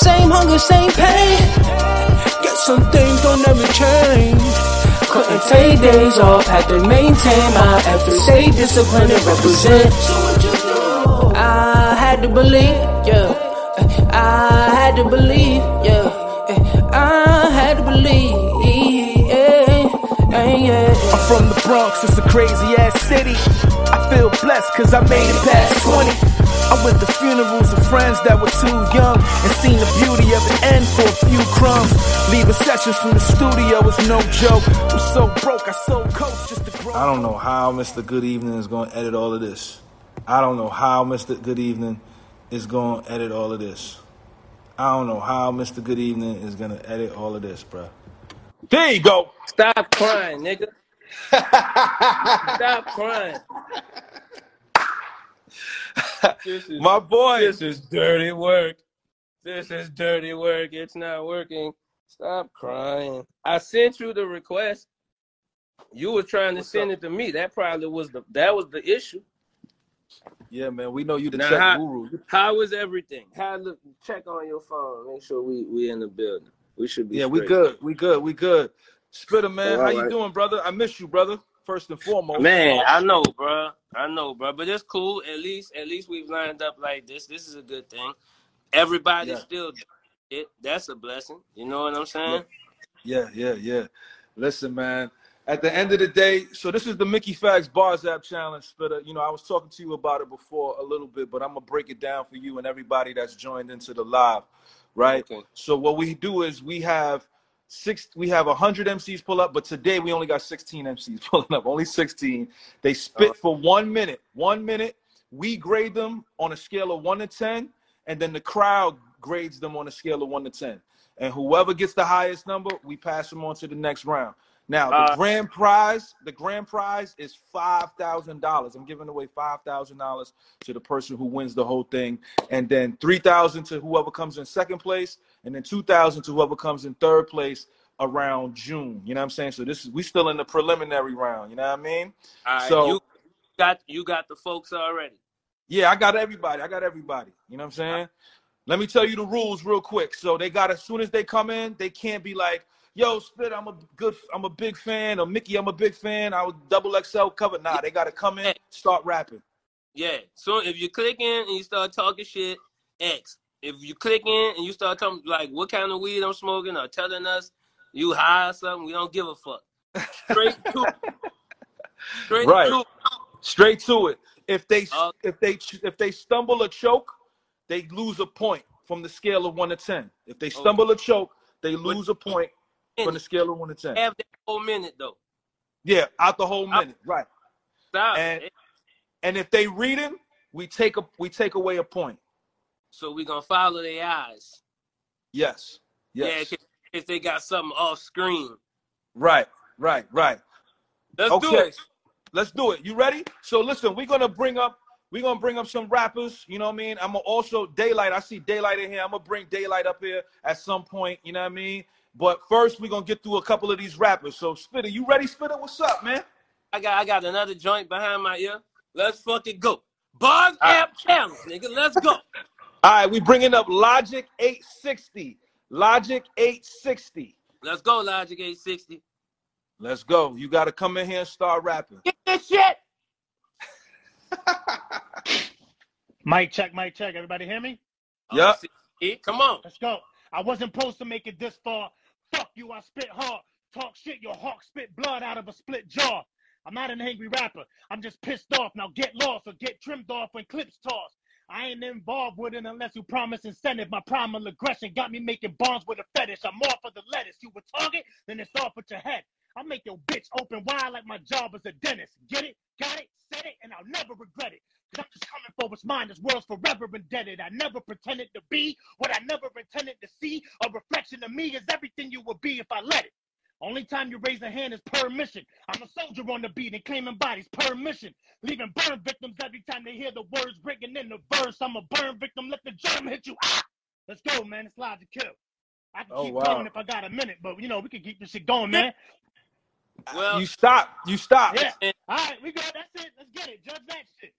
same hunger, same pain. Get some things don't ever change. Couldn't take days off, had to maintain my efforts, stay disciplined and represent. I had to believe, yeah. I had to believe, yeah. I had to believe, yeah. I'm from the Bronx, it's a crazy ass city. I feel blessed cause I made it past 20. I went to funerals of friends that were too young and seen the beauty of the end for a few crumbs. Leaving sessions from the studio was no joke. I'm so broke, I sold coats just to grow. I don't know how Mr. Good Evening is going to edit all of this. I don't know how Mr. Good Evening is going to edit all of this. I don't know how Mr. Good Evening is going to edit all of this, bro. There you go. Stop crying, nigga. Stop crying. This is, My boy. This is dirty work. This is dirty work. It's not working. Stop crying. I sent you the request. You were trying to What's send up? it to me. That probably was the that was the issue. Yeah, man, we know you the Now, check how- guru. How is everything? How look check on your phone. Make sure we we in the building. We should be Yeah, we good. We good. We good. Spitta, man, All how you doing, brother? I miss you, brother. First and foremost. Man, I know, bro. I know, bro. But it's cool. At least, at least we've lined up like this. This is a good thing. Everybody's Yeah. still doing it. That's a blessing. You know what I'm saying? Yeah, yeah, yeah. Listen, man. At the end of the day, so this is the Mickey Fags Bars App Challenge, Spitta. You know, I was talking to you about it before a little bit, but I'm gonna break it down for you and everybody that's joined into the live, right? Okay. So what we do is we have six, we have hundred MCs pull up, but today we only got 16 MCs pulling up, only 16. They spit Oh. for one minute. One minute. We grade them on a scale of one to ten, and then the crowd grades them on a scale of one to ten. And whoever gets the highest number, we pass them on to the next round. Now, the Uh, grand prize, the grand prize is five thousand dollars. I'm giving away five thousand dollars to the person who wins the whole thing, and then three thousand to whoever comes in second place, and then two thousand to whoever comes in third place around June. You know what I'm saying? So this is we still in the preliminary round. You know what I mean? Right, So- you got you got the folks already. Yeah, I got everybody. I got everybody. You know what I'm saying? Let me tell you the rules real quick. So they got as soon as they come in, they can't be like, "Yo, Spit, I'm a good, I'm a big fan," or "Mickey, I'm a big fan." I was double XL cover. Nah, they got to come in, start rapping. Yeah. So if you click in and you start talking shit, X. If you click in and you start talking like what kind of weed I'm smoking or telling us you high or something, we don't give a fuck. Straight to straight Right. to Straight to it. If they Uh, if they if they stumble or choke, they lose a point from the scale of one to ten. If they stumble or choke, they lose a point from the scale of one to ten. have that whole minute though. Yeah, out the whole I- minute. Right. Stop. And and if they read reading, we take a we take away a point. so we gonna follow their eyes. Yes. Yeah, Yes. case- if they got something off screen. Right, right, right. Let's do it. Let's do it. You ready? So listen, we're gonna bring up we're gonna bring up some rappers, you know what I mean? I'm gonna also daylight. I see daylight in here. I'm gonna bring daylight up here at some point, you know what I mean? But first we're gonna get through a couple of these rappers. So Spitta, you ready, Spitta? What's up, man? I got I got another joint behind my ear. Let's fucking go. Bars Ah. app challenge, nigga. Let's go. All right, we bringing up Logic 860. Logic 860. Let's go, Logic 860. Let's go. You gotta come in here and start rapping. Get this shit. Mic check, mic check. Everybody hear me? Yep. Oh, come on. Let's go. I wasn't supposed to make it this far. Fuck you, I spit hard. Talk shit, your hawk spit blood out of a split jaw. I'm not an angry rapper. I'm just pissed off. Now get lost or get trimmed off when clips toss. I ain't involved with it unless you promise incentive. My primal aggression got me making bonds with a fetish. I'm off of the lettuce. You a target? Then it's off with your head. I'll make your bitch open wide like my job as a dentist. Get it? Got it? Said it? And I'll never regret it. Cause I'm just coming for what's mine. This world's forever indebted. I never pretended to be what I never intended to see. A reflection of me is everything you would be if I let it. Only time you raise a hand is permission. I'm a soldier on the beat and claiming bodies permission. Leaving burn victims every time they hear the words breaking in the verse. I'm a burn victim. Let the germ hit you. Ah! Let's go, man. It's live to kill. I can Oh, keep wow. going if I got a minute, but you know we can keep this shit going, man. Well, You stop. You stop. Yeah. All right, we good. That's it. Let's get it. Judge that shit.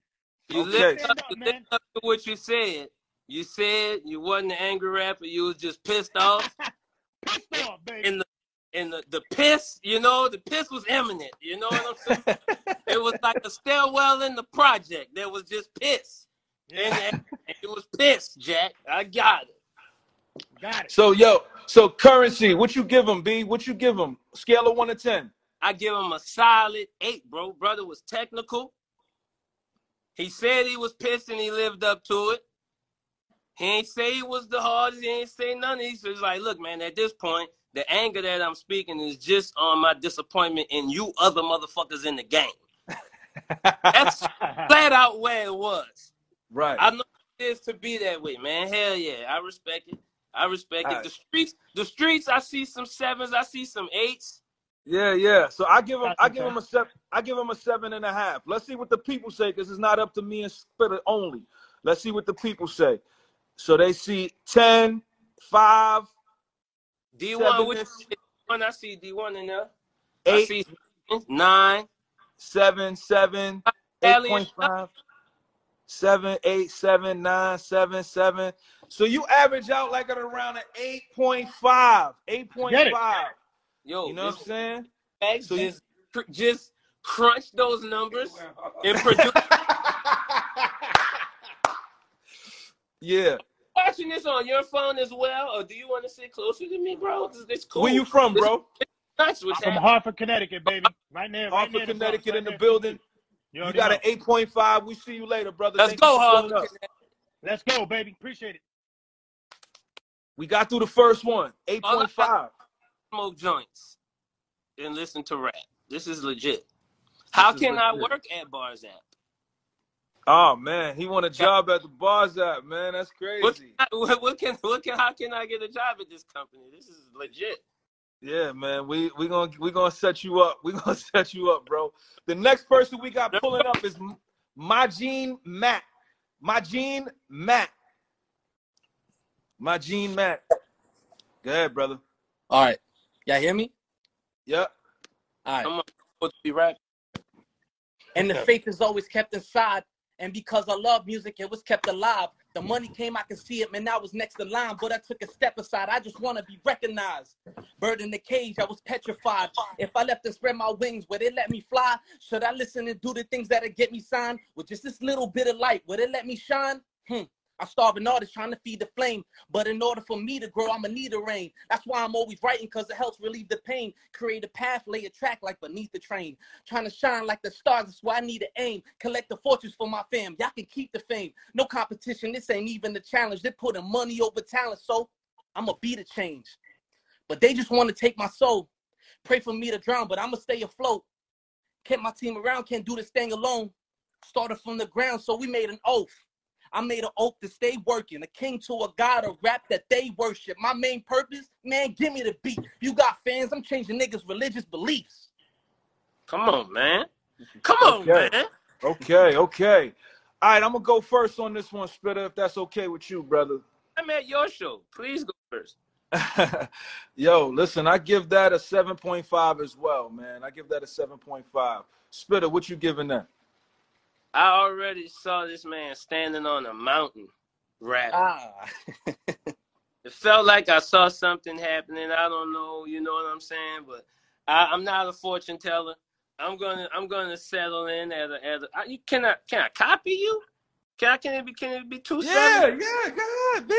You Okay. live Stand up, up, you man. up to what you said. You said you wasn't an angry rapper. You was just pissed off. Pissed off, baby. And the and the, the piss, you know, the piss was imminent. You know what I'm saying? it was like a stairwell in the project. There was just piss. And, and it was piss, Jack. I got it. Got it. So yo, so currency, what you give him, B? What you give him? Scale of one to ten. I give him a solid eight, bro. Brother was technical. He said he was pissed and he lived up to it. He ain't say he was the hardest. He ain't say none of these. He's like, look, man, at this point, the anger that I'm speaking is just on my disappointment in you other motherfuckers in the game. That's flat out where it was. Right. I know it is to be that way, man. Hell yeah. I respect it. I respect it. Alright. The streets, the streets, I see some sevens, I see some eights. Yeah, yeah. So I give him, That's I give okay. him a seven. I give him a seven and a half. Let's see what the people say, because it's not up to me and Spitta only. Let's see what the people say. So they see 10, 5, D1, which one I see D1 in there? I see nine. 7, 7, Alien 8.5, 7, 8, 7, 9, 7, 7. So you average out like at around an 8.5, 8.5. Yo, You know what I'm saying? bag So just, cr- just crunch those numbers and produce. Yeah. Watching this on your phone as well, or do you want to sit closer to me, bro? This, this cool. Where you from, bro? Nice I'm from happening. Hartford, Connecticut, baby. Right there, right Hartford, near the Bronx, Connecticut right in the building. You, You already got an 8.5. We see you later, brother. Let's Thank go, for Hartford. pulling up. Let's go, baby. Appreciate it. We got through the first one. 8.5. Smoke joints and listen to rap. This is legit. How is can I work at Bars App? Oh man, he want a job at the bars app, man. That's What, crazy. what, what can what can how can I get a job at this company? This is legit. Yeah, man. We we gonna we gonna set you up. We gonna set you up, bro. The next person we got pulling up is Majin Matt. Majin Matt. Majin Matt. Go ahead, brother. All right. Y'all hear me? Yep. All right. Supposed to be rap. And the faith is always kept inside. And because I love music, it was kept alive. The money came, I could see it, man. I was next in line, but I took a step aside. I just want to be recognized. Bird in the cage, I was petrified. If I left and spread my wings, would it let me fly? Should I listen and do the things that'll get me signed? With just this little bit of light, would it let me shine? Hmm. I starve an artist trying to feed the flame. But in order for me to grow, I'ma need a rain. That's why I'm always writing, cause it helps relieve the pain. Create a path, lay a track like beneath the train. Trying to shine like the stars, that's why I need to aim. Collect the fortunes for my fam. Y'all can keep the fame. No competition, this ain't even the challenge. They're putting money over talent, so I'ma be the change. But they just want to take my soul. Pray for me to drown, but I'ma stay afloat. Kept my team around, can't do this thing alone. Started from the ground, so we made an oath. I made an oath to stay working, a king to a god of rap that they worship. My main purpose, man, give me the beat. You got fans, I'm changing niggas' religious beliefs. Come on, man. Come on, Okay. man. Okay, okay. All right, I'm gonna go first on this one, Spitta, if that's okay with you, brother. I'm at your show. Please go first. Yo, listen, I give that a 7.5 as well, man. I give that a 7.5. Spitta, what you giving that? I already saw this man standing on a mountain rap. Ah. It felt like I saw something happening. I don't know, you know what I'm saying, but I, I'm not a fortune teller. I'm gonna I'm gonna settle in at a at a. I, you, can I can I copy you? Can I can it be can it be two Yeah, sevens? yeah, go ahead, B.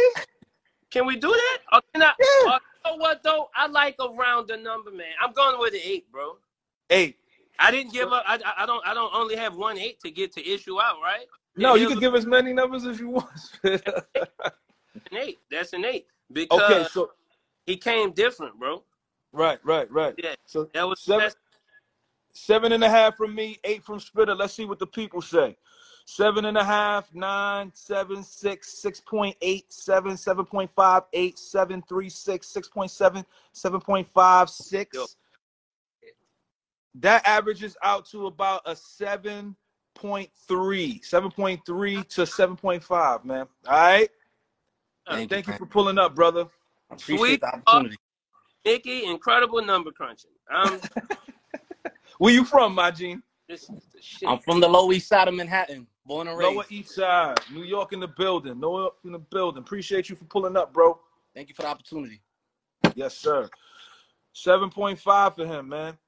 Can we do that? Or can I? Yeah. or, you know what though? I like a rounder number, man. I'm going with an eight, bro. Eight. I didn't give up. I, I- don't. I don't only have one eight to get to issue out, right? No, you can give as many numbers as you want. An eight. That's an eight because okay, so he came different, bro. right, right, right. Yeah, So that was seven, seven and a half from me, eight from Spitta. Let's see what the people say. Seven and a half, nine, seven, six, six point eight, seven, seven point five, eight, seven, three, six, six point seven, seven point five, six. Yo. That averages out to about a seven point three, seven point three to seven point five, man. All right. Thank, Thank you man. for pulling up, brother. Appreciate Sweet. the opportunity. Nikki, incredible number crunching. I'm um, Where you from, Majin? this is the shit. I'm from the Lower East Side of Manhattan. Born and raised. Lower East Side, New York in the building. New York in the building. Appreciate you for pulling up, bro. Thank you for the opportunity. Yes, sir. 7.5 for him, man.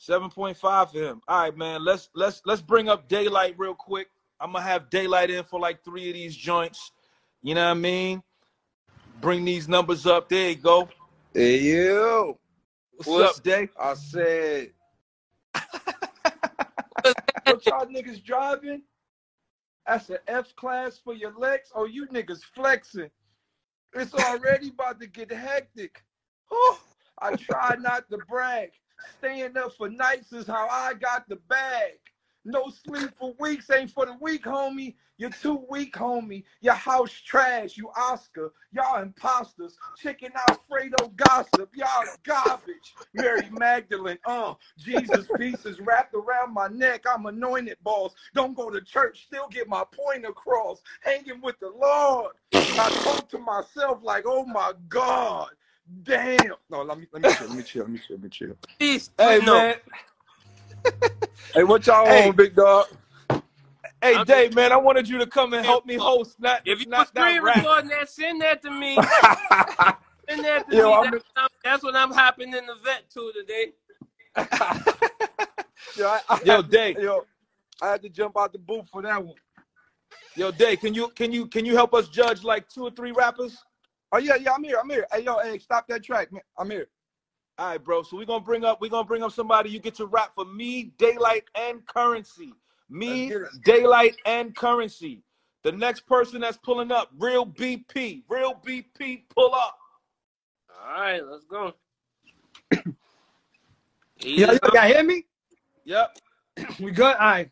7.5 for him. All right, man. Let's let's let's bring up daylight real quick. I'm gonna have daylight in for like three of these joints. You know what I mean? Bring these numbers up. There you go. Hey yo, What's, What's- up, Day? I said, What y'all niggas driving? That's an F class for your legs. Oh, you niggas flexing. it's already about to get hectic. Whew, I try not to brag. Staying up for nights is how I got the bag. No sleep for weeks ain't for the weak, homie. You're too weak, homie. Your house trash. You Oscar. Y'all imposters. Chicken Alfredo gossip. Y'all garbage. Mary Magdalene. Uh, Jesus pieces wrapped around my neck. I'm anointed, boss. Don't go to church. Still get my point across. Hanging with the Lord. I talk to myself like, oh my God. Damn. No, let me let me chill. Let me chill. Let me chill. Let me chill. Please, Hey, no. man. Hey, what y'all Hey. on, big dog? Hey, I'm Day, man. I wanted you to come and help me host. Not, If you not, screen not rap. recording that, send that to me. Send that to Yo, me. I'm- That's, what I'm, that's what I'm hopping in the vet to today. yo, I, I, Yo, Day. yo, I had to jump out the booth for that one. Yo, Day, can you can you can you help us judge like two or three rappers? Oh yeah, yeah, I'm here. I'm here. Hey, yo, hey, stop that track, man. I'm here. All right, bro. So we're gonna bring up we're gonna bring up somebody you get to rap for me, Daylight, and Currency. Me, Daylight, and Currency. The next person that's pulling up, Real BP. Real BP, pull up. All right, let's go. Yo, yo, y'all hear me? Yep. We good? All right.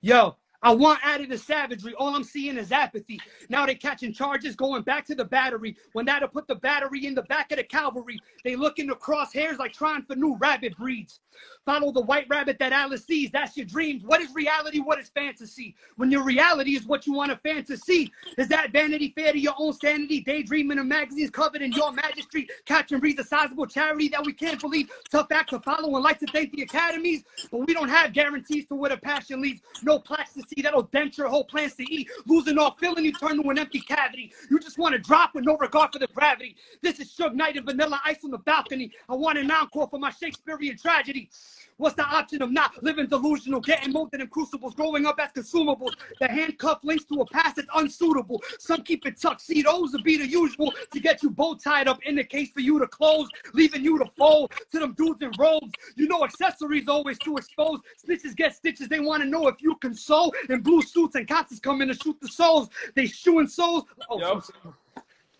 Yo, I want out of the savagery. All I'm seeing is apathy. Now they're catching charges going back to the battery. When that'll put the battery in the back of the cavalry. They look in the crosshairs like trying for new rabbit breeds. Follow the white rabbit that Alice sees. That's your dreams. What is reality? What is fantasy? When your reality is what you want to fantasy. Is that vanity fair to your own sanity? Daydreaming in magazines covered in your majesty. Catching reads a sizable charity that we can't believe. Tough act to follow and like to thank the academies. But we don't have guarantees to where the passion leads. No to see that'll dent your whole plans to eat. Losing all feeling, you turn to an empty cavity. You just want to drop with no regard for the gravity. This is Suge Knight and Vanilla Ice on the balcony. I want an encore for my Shakespearean tragedy. What's the option of not living delusional, getting molded in crucibles, growing up as consumables? The handcuff links to a past that's unsuitable. Some keep it tuxedos to be the usual to get you bow tied up in the case for you to close, leaving you to fold to them dudes in robes. You know accessories always too exposed. Snitches get stitches. They want to know if you can sew. In blue suits and cops is coming to shoot the souls. They shooing souls. Oh, Yo.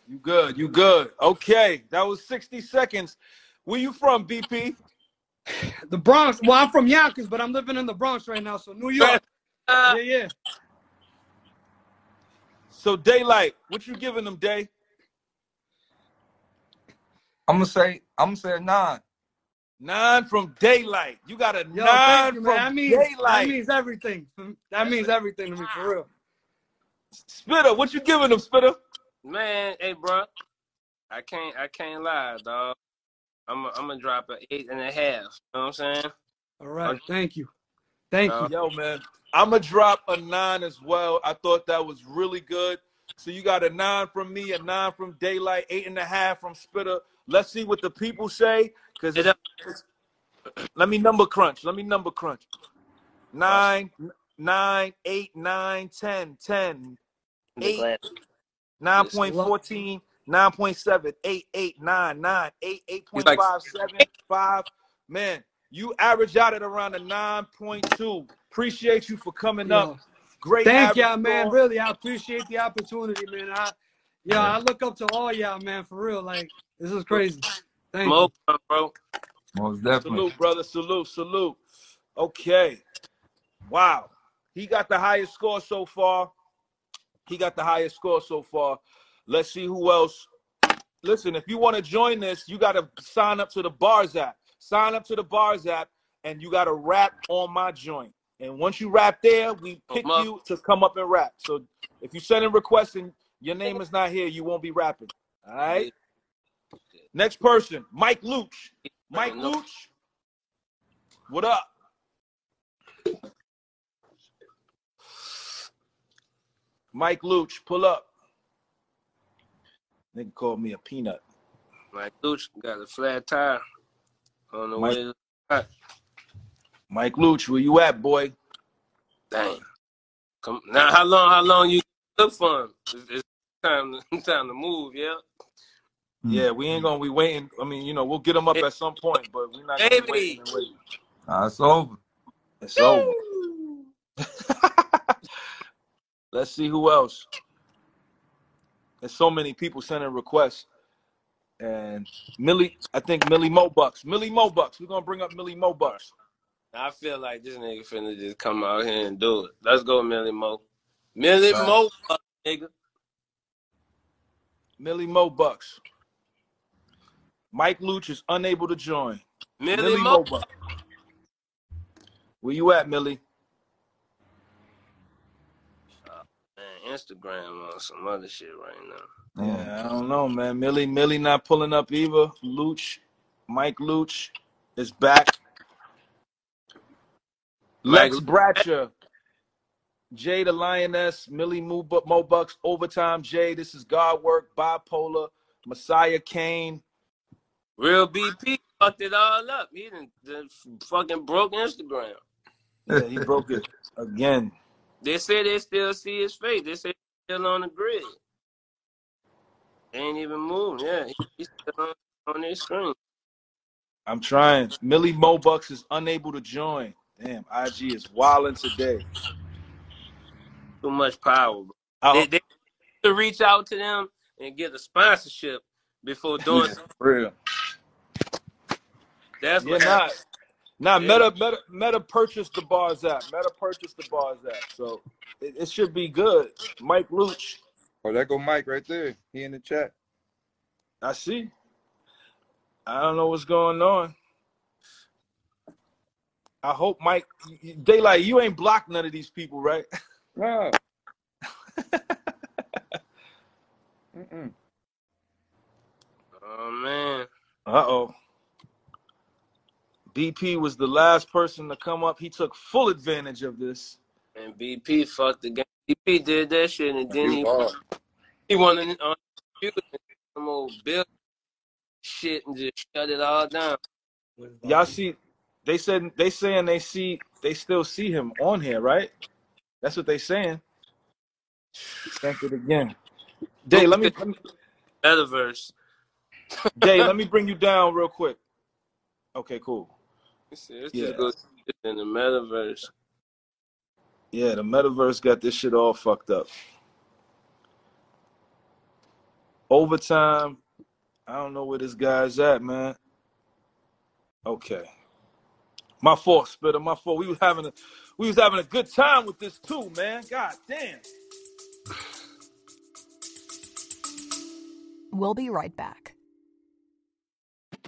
You good, you good. Okay, that was 60 seconds. Where you from, BP? The Bronx. Well, I'm from Yonkers, but I'm living in the Bronx right now. So New York. Uh, Yeah, yeah. So Daylight, what you giving them, Day? I'm gonna say, I'm gonna say a nine. Nine from Daylight. You got a Yo, nine you, from man. That means, that means everything. That means everything to me, for real. Spitta, what you giving them, Spitta? man, hey, bro. I can't, I can't lie, dog. I'm, i I'm gonna drop an eight and a half. You know what I'm saying? All right. Thank you. Thank you. Uh, Yo, man, I'm gonna drop a nine as well. I thought that was really good. So you got a nine from me, a nine from Daylight, eight and a half from Spitta. Let's see what the people say. Cause It it's, let me number crunch. Let me number crunch. Nine, nine, eight, nine, ten, ten, the Eight. glass. nine point fourteen, nine point seven, eight, eight, nine, nine, eight, eight point five, seven, five. Man, you average out at around a nine point two. Appreciate you for coming up. Great. Thank y'all, man. score. Really, I appreciate the opportunity, man. I, yeah, I look up to all y'all, man. For real, like this is crazy. Thank you. Smoke, bro. Most definitely. Salute, brother. Salute, salute. Okay. Wow. He got the highest score so far. He got the highest score so far. Let's see who else. Listen, if you want to join this, you got to sign up to the Bars app. Sign up to the Bars app, and you got to rap on my joint. And once you rap there, we pick Come up. you to come up and rap. So if you send in requests and your name is not here, you won't be rapping. All right. Next person, Mike Luch. Mike. Luch, what up? Mike Luch, pull up. Nigga called me a peanut. Mike Luch got a flat tire on the Mike- way. to- Mike Luch, where you at, boy? Dang. Come now. How long? How long you look for him? It's, it's time. To, time to move. Yeah. Yeah, hmm. we ain't gonna be waiting. I mean, you know, we'll get him up at some point, but we're not gonna be Baby. waiting and waiting. Nah, it's over. It's over. Let's see who else. There's so many people sending requests. And Millie, I think Millie Mo Bucks. Millie Mo Bucks. We're gonna bring up Millie Mo Bucks. I feel like this nigga finna just come out here and do it. Let's go, Millie Mo. Millie Right. Mo, fuck, nigga. Millie Mo Bucks. Mike Luch is unable to join. Millie, Millie Mo. Mo Bucks. Where you at, Millie? Man, Instagram on some other shit right now. Yeah, I don't know, man. Millie, Millie not pulling up either. Luch, Mike Luch is back. Lex Luch- Bratcher, Jay the Lioness, Millie Mo, Bu- Mo Bucks, Overtime Jay. This is God Work, Bipolar, Messiah Kane. Real BP fucked it all up. He done, done fucking broke Instagram. Yeah, he broke it again. They say they still see his face. They say he's still on the grid. They ain't even moved. Yeah, he's still on, on their screen. I'm trying. Millie Mo Bucks is unable to join. Damn, IG is wilding today. Too much power. They, they to reach out to them and get a sponsorship before doing. Yeah, real. That's Yeah, what nah, happened. nah. Yeah. Meta, Meta, Meta purchased the bars app. Meta purchased the bars app, so it, it should be good. Mike Luch, Oh, there go Mike right there. He in the chat. I see. I don't know what's going on. I hope Mike, Daylight, you ain't blocked none of these people, right? No. Mm-mm. Oh man. Uh oh. BP was the last person to come up. He took full advantage of this. And BP fucked the game. BP did that shit and then You he are. he wanted on uh, some old bill shit and just shut it all down. Y'all see, they said they saying they see they still see him on here, right? That's what they saying. Thank it again. Day, let me, let me Metaverse. Day, let me bring you down real quick. Okay, cool. It's, it's Yeah. just goes in the metaverse. Yeah, the metaverse got this shit all fucked up. Overtime. I don't know where this guy's at, man. Okay. My fault, Spitta. My fault. We was having a we was having a good time with this too, man. God damn. We'll be right back.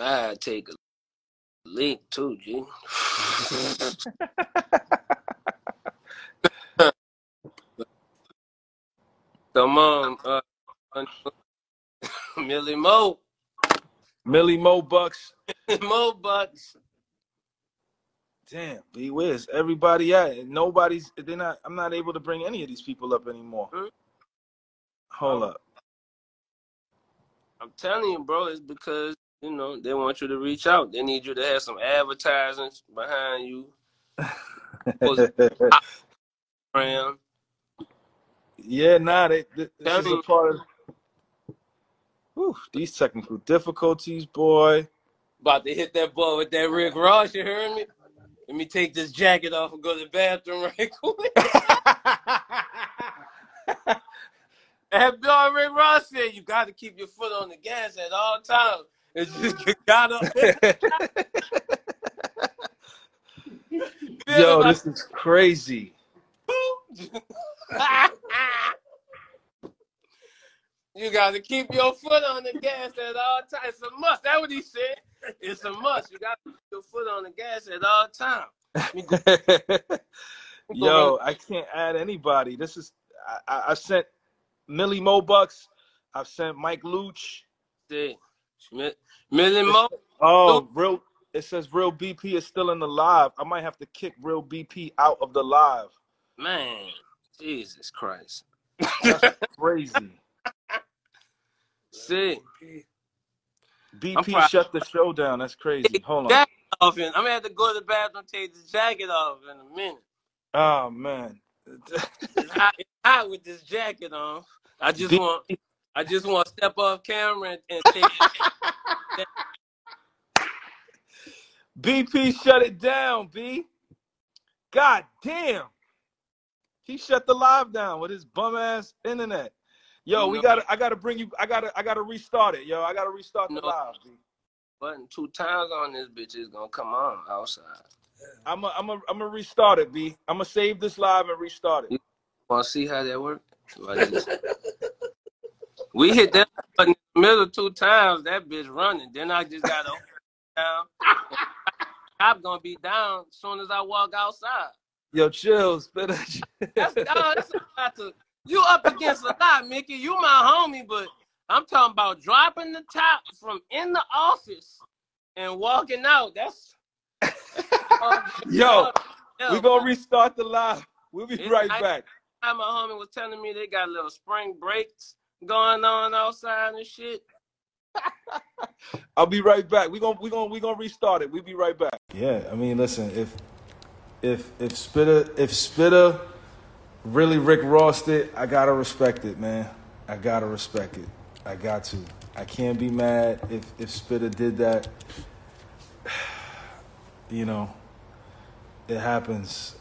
I take a leak too, G. Come on, uh, Millie Mo, Millie Mo Bucks. Mo Bucks. Damn, B, where's everybody at? Nobody's they're not I'm not able to bring any of these people up anymore. Hmm? Hold up. I'm telling you, bro, it's because you know they want you to reach out. They need you to have some advertising behind you. Yeah, nah, they, th- this is a part of Whew, these technical difficulties, boy. About to hit that ball with that Rick Ross. You heard me? Let me take this jacket off and go to the bathroom right quick. and boy Rick Ross said you got to keep your foot on the gas at all times. It's just got up. Yo, this is crazy. you got to keep your foot on the gas at all times. It's a must. That's what he said. It's a must. You got to keep your foot on the gas at all times. Let me go- let me go Yo, I can't add anybody. This is I, I, I sent Millie Mo Bucks. I've sent Mike Luch. See, Mi- Millie Mo. Oh, real. It says real BP is still in the live. I might have to kick real BP out of the live. Man, Jesus Christ. That's crazy. See, BP shut the show down. That's crazy. Hold on. off, and I'm gonna have to go to the bathroom, take the jacket off in a minute. Oh man. It's hot, it's hot with this jacket on. I just B- want, I just want to step off camera and, and. BP shut it down, B. God damn. He shut the live down with his bum ass internet. Yo, we No. gotta I gotta bring you I gotta I gotta restart it, yo. I gotta restart the No. live, B. button two times on this bitch is gonna come on outside. I'm a, I'm a, I'm gonna restart it, B. I'm gonna save this live and restart it. Want to see how that works? we hit that button in the middle two times. That bitch running. Then I just got to down. I'm gonna be down as soon as I walk outside. Yo, chills, better. That's, oh, that's about to, you up against a lot, Mickey. You my homie, but I'm talking about dropping the top from in the office and walking out. That's oh, Yo, yeah, we gonna restart the live. We'll be right nice. back. My homie was telling me they got little spring breaks going on outside and shit. I'll be right back. We gonna we gonna we gonna restart it. We'll be right back. Yeah, I mean, listen, if if if Spitta if Spitta really Rick Rossed it, I gotta respect it, man. I gotta respect it. I got to. I can't be mad if if Spitta did that. You know, it happens.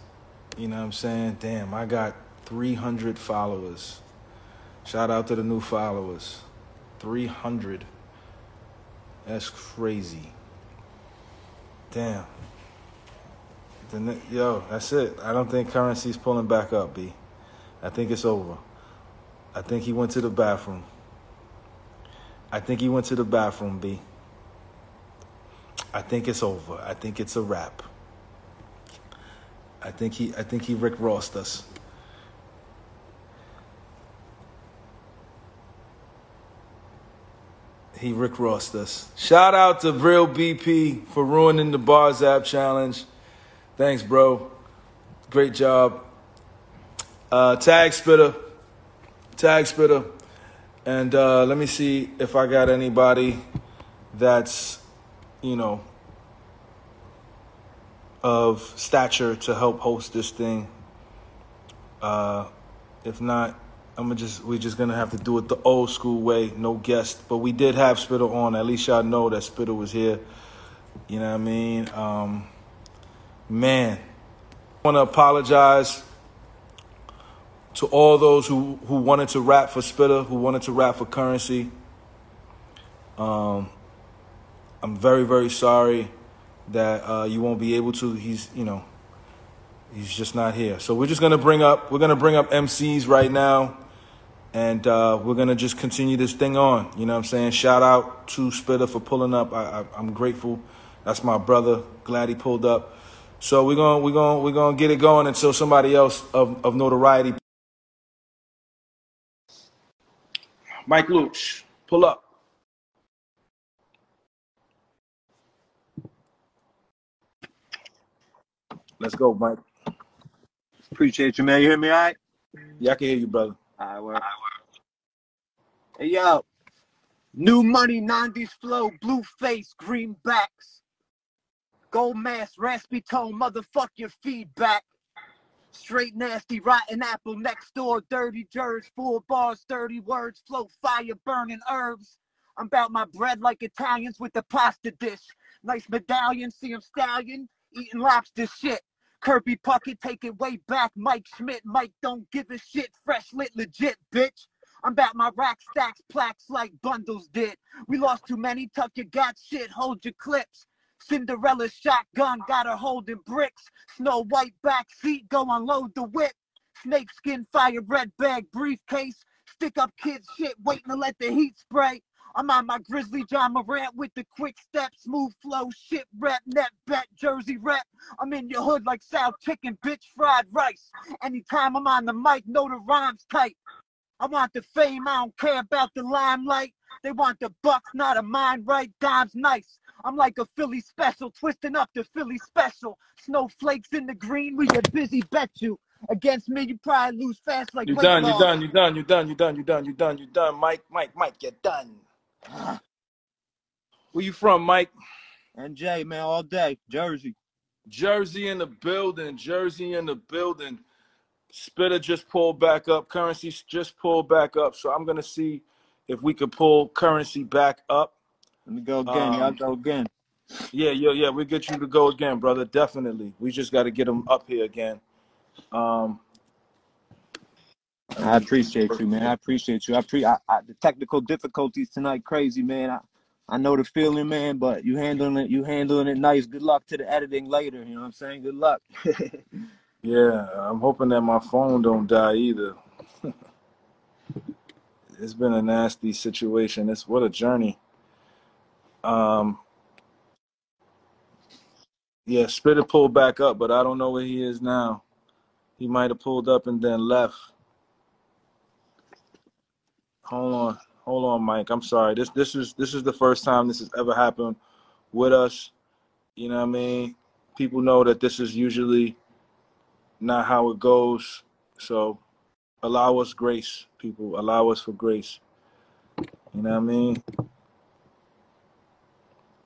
You know what I'm saying? Damn, I got 300 followers. Shout out to the new followers. 300. That's crazy. Damn. The yo, that's it. I don't think currency's pulling back up, B. I think it's over. I think he went to the bathroom. I think he went to the bathroom, B. I think it's over. I think it's a wrap. I think he I think he Rick Rossed us. He Rick Rossed us. Shout out to Real BP for ruining the Bars app challenge. Thanks, bro. Great job. Uh, tag Spitta. Tag Spitta. And uh, let me see if I got anybody that's, you know, of stature to help host this thing. Uh, if not, I'm just we're just gonna have to do it the old school way, no guest. But we did have Spitta on. At least y'all know that Spitta was here. You know what I mean? Um, man, I want to apologize to all those who who wanted to rap for Spitta, who wanted to rap for Currency. Um, I'm very very sorry that uh, you won't be able to. He's you know he's just not here. So we're just gonna bring up we're gonna bring up MCs right now, and uh, we're gonna just continue this thing on. You know what I'm saying? Shout out to Spitta for pulling up. I, I, I'm grateful. That's my brother. Glad he pulled up. So we're gonna we're gonna we're gonna get it going until somebody else of, of notoriety. Mike Luch, pull up. Let's go, Mike. Appreciate you, man. You hear me all right? Yeah, I can hear you, brother. Right, work. Hey, yo. New money, 90s flow, blue face, greenbacks. Gold mask, raspy tone, motherfuck your feedback. Straight nasty, rotten apple next door, dirty jerks, full bars, dirty words, flow fire, burning herbs. I'm about my bread like Italians with the pasta dish. Nice medallion, see him stallion, eating lobster shit. Kirby Puckett, take it way back. Mike Schmidt, Mike don't give a shit. Fresh lit, legit, bitch. I'm about my rack stacks, plaques like bundles did. We lost too many, tuck your gat shit, hold your clips. Cinderella shotgun got her holding bricks. Snow white back seat, go unload the whip. Snakeskin fire red bag briefcase. Stick up kids shit, waiting to let the heat spray. I'm on my Grizzly Ja Morant with the quick step, smooth flow, shit rep, net bet, Jersey rep. I'm in your hood like South chicken, bitch, fried rice. Anytime I'm on the mic, know the rhymes tight. I want the fame, I don't care about the limelight. They want the bucks, not a mind right, dimes nice. I'm like a Philly special, twisting up the Philly special. Snowflakes in the green, we get busy, bet you. Against me, you probably lose fast like You weight done, you loss. done, you done, you done, you done, you done, you done, you done. Mike, Mike, Mike, you're done. Where you from, Mike? NJ, man, all day. Jersey. Jersey in the building. Jersey in the building. Spitta just pulled back up. Currency just pulled back up. So I'm gonna see if we could pull currency back up. Let me go again. Y'all Um, go again. yeah, yeah, yeah. We get you to go again, brother. Definitely. We just got to get him up here again. Um, I appreciate you, man. I appreciate you. I pre I, I, the technical difficulties tonight, crazy, man. I, I know the feeling, man, but you handling it, you handling it nice. Good luck to the editing later. You know what I'm saying? Good luck. yeah, I'm hoping that my phone don't die either. it's been a nasty situation. It's what a journey. Um, yeah, Spitta pulled back up, but I don't know where he is now. He might have pulled up and then left. Hold on, hold on, Mike. I'm sorry. This this is this is the first time this has ever happened with us. You know what I mean? People know that this is usually not how it goes. So allow us grace, people. Allow us for grace. You know what I mean?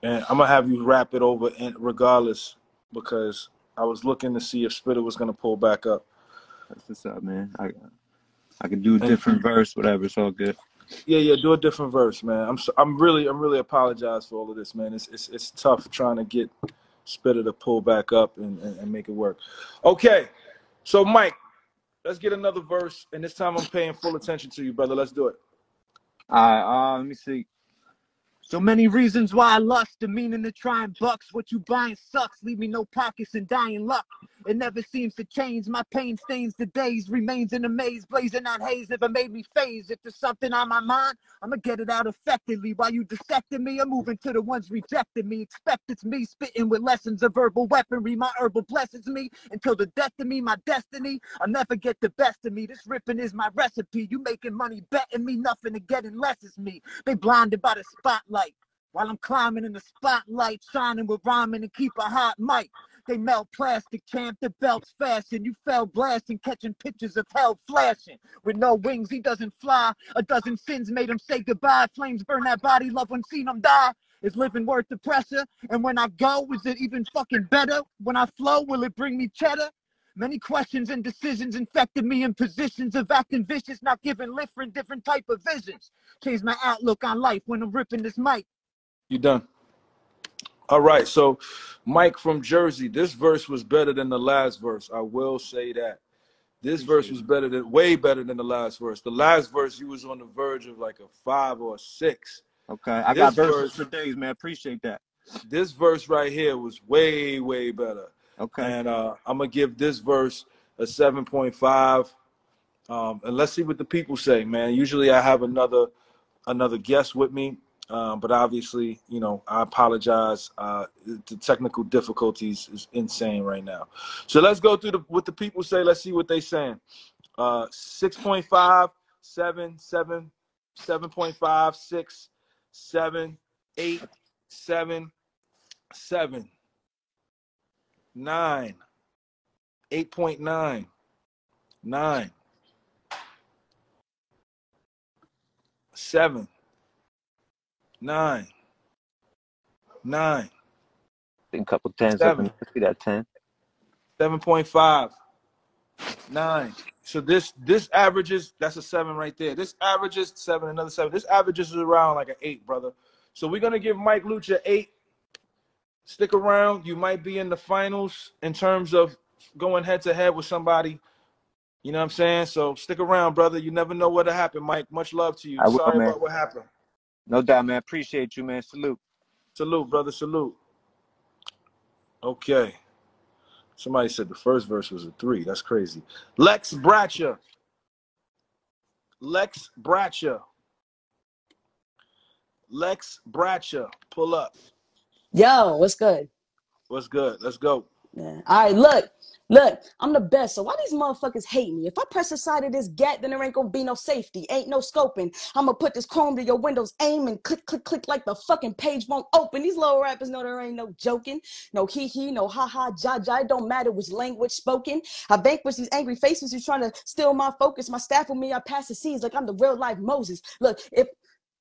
And I'm gonna have you wrap it over in, regardless because I was looking to see if Spitta was gonna pull back up. That's what's up, man. I I could do a different verse, whatever. It's all good. Yeah, yeah, do a different verse, man. I'm so, I'm really I'm really apologize for all of this, man. It's it's it's tough trying to get Spitta to pull back up and, and, and make it work. Okay, so Mike, let's get another verse, and this time I'm paying full attention to you, brother. Let's do it. All right, uh, let me see. So many reasons why I lust, the meaning of trying bucks. What you buying sucks, leave me no pockets and dying luck. It never seems to change. My pain stains the days, remains in a maze, blazing out haze. Never made me phase. If there's something on my mind, I'ma get it out effectively. While you dissecting me, I'm moving to the ones rejecting me. Expect it's me spitting with lessons of verbal weaponry. My herbal blesses me until the death of me, my destiny. I'll never get the best of me. This ripping is my recipe. You making money, betting me nothing to getting less is me. They blinded by the spotlight. While I'm climbing in the spotlight, shining with rhyming and keep a hot mic. They melt plastic, champ, the belts fashion. You fell blasting, catching pictures of hell flashing. With no wings, he doesn't fly. A dozen sins made him say goodbye. Flames burn that body, love when seen him die. Is living worth the pressure? And when I go, is it even fucking better? When I flow, will it bring me cheddar? Many questions and decisions infected me in positions of acting vicious, not giving lift for different type of visions. Change my outlook on life when I'm ripping this mic. You done. All right, so Mike from Jersey, this verse was better than the last verse. I will say that. This verse was better than way better than the last verse. The last verse you was on the verge of like a five or a six. Okay, I got This verses verse- for days, man. Appreciate that. This verse right here was way, way better. Okay. And uh, I'm gonna give this verse a 7.5. Um, and let's see what the people say, man. Usually I have another another guest with me, um, but obviously, you know, I apologize. Uh, the technical difficulties is insane right now. So let's go through the, what the people say. Let's see what they saying. Uh, 6.5, 7, 7, 7.5, 6, 7, 8, 7, 7, 9, 8.9, 9, 7, 9, 9, think a couple tens up Seven. in see that ten. 7.5, 9. So this this averages, that's a 7 right there. This averages 7, another 7. This averages around like an 8, brother. So we're going to give Mike Luch a 8. Stick around. You might be in the finals in terms of going head to head with somebody. You know what I'm saying? So stick around, brother. You never know what'll happen, Mike. Much love to you. I will, Sorry man. about what happened. No doubt, man. Appreciate you, man. Salute. Salute, brother. Salute. Okay. Somebody said the first verse was a three. That's crazy. Lex Bratcher. Lex Bratcher. Lex Bratcher. Pull up. Yo, what's good? What's good? Let's go. Yeah. All right, look, look, I'm the best. So why these motherfuckers hate me? If I press the side of this gat, then there ain't gonna be no safety, ain't no scoping. I'm gonna put this chrome to your windows, aim and click, click, click like the fucking page won't open. These little rappers know there ain't no joking, no hee hee, no ha ha, ja ja. It don't matter which language spoken. I vanquish these angry faces who's trying to steal my focus. My staff with me, I pass the scenes like I'm the real life Moses. Look, if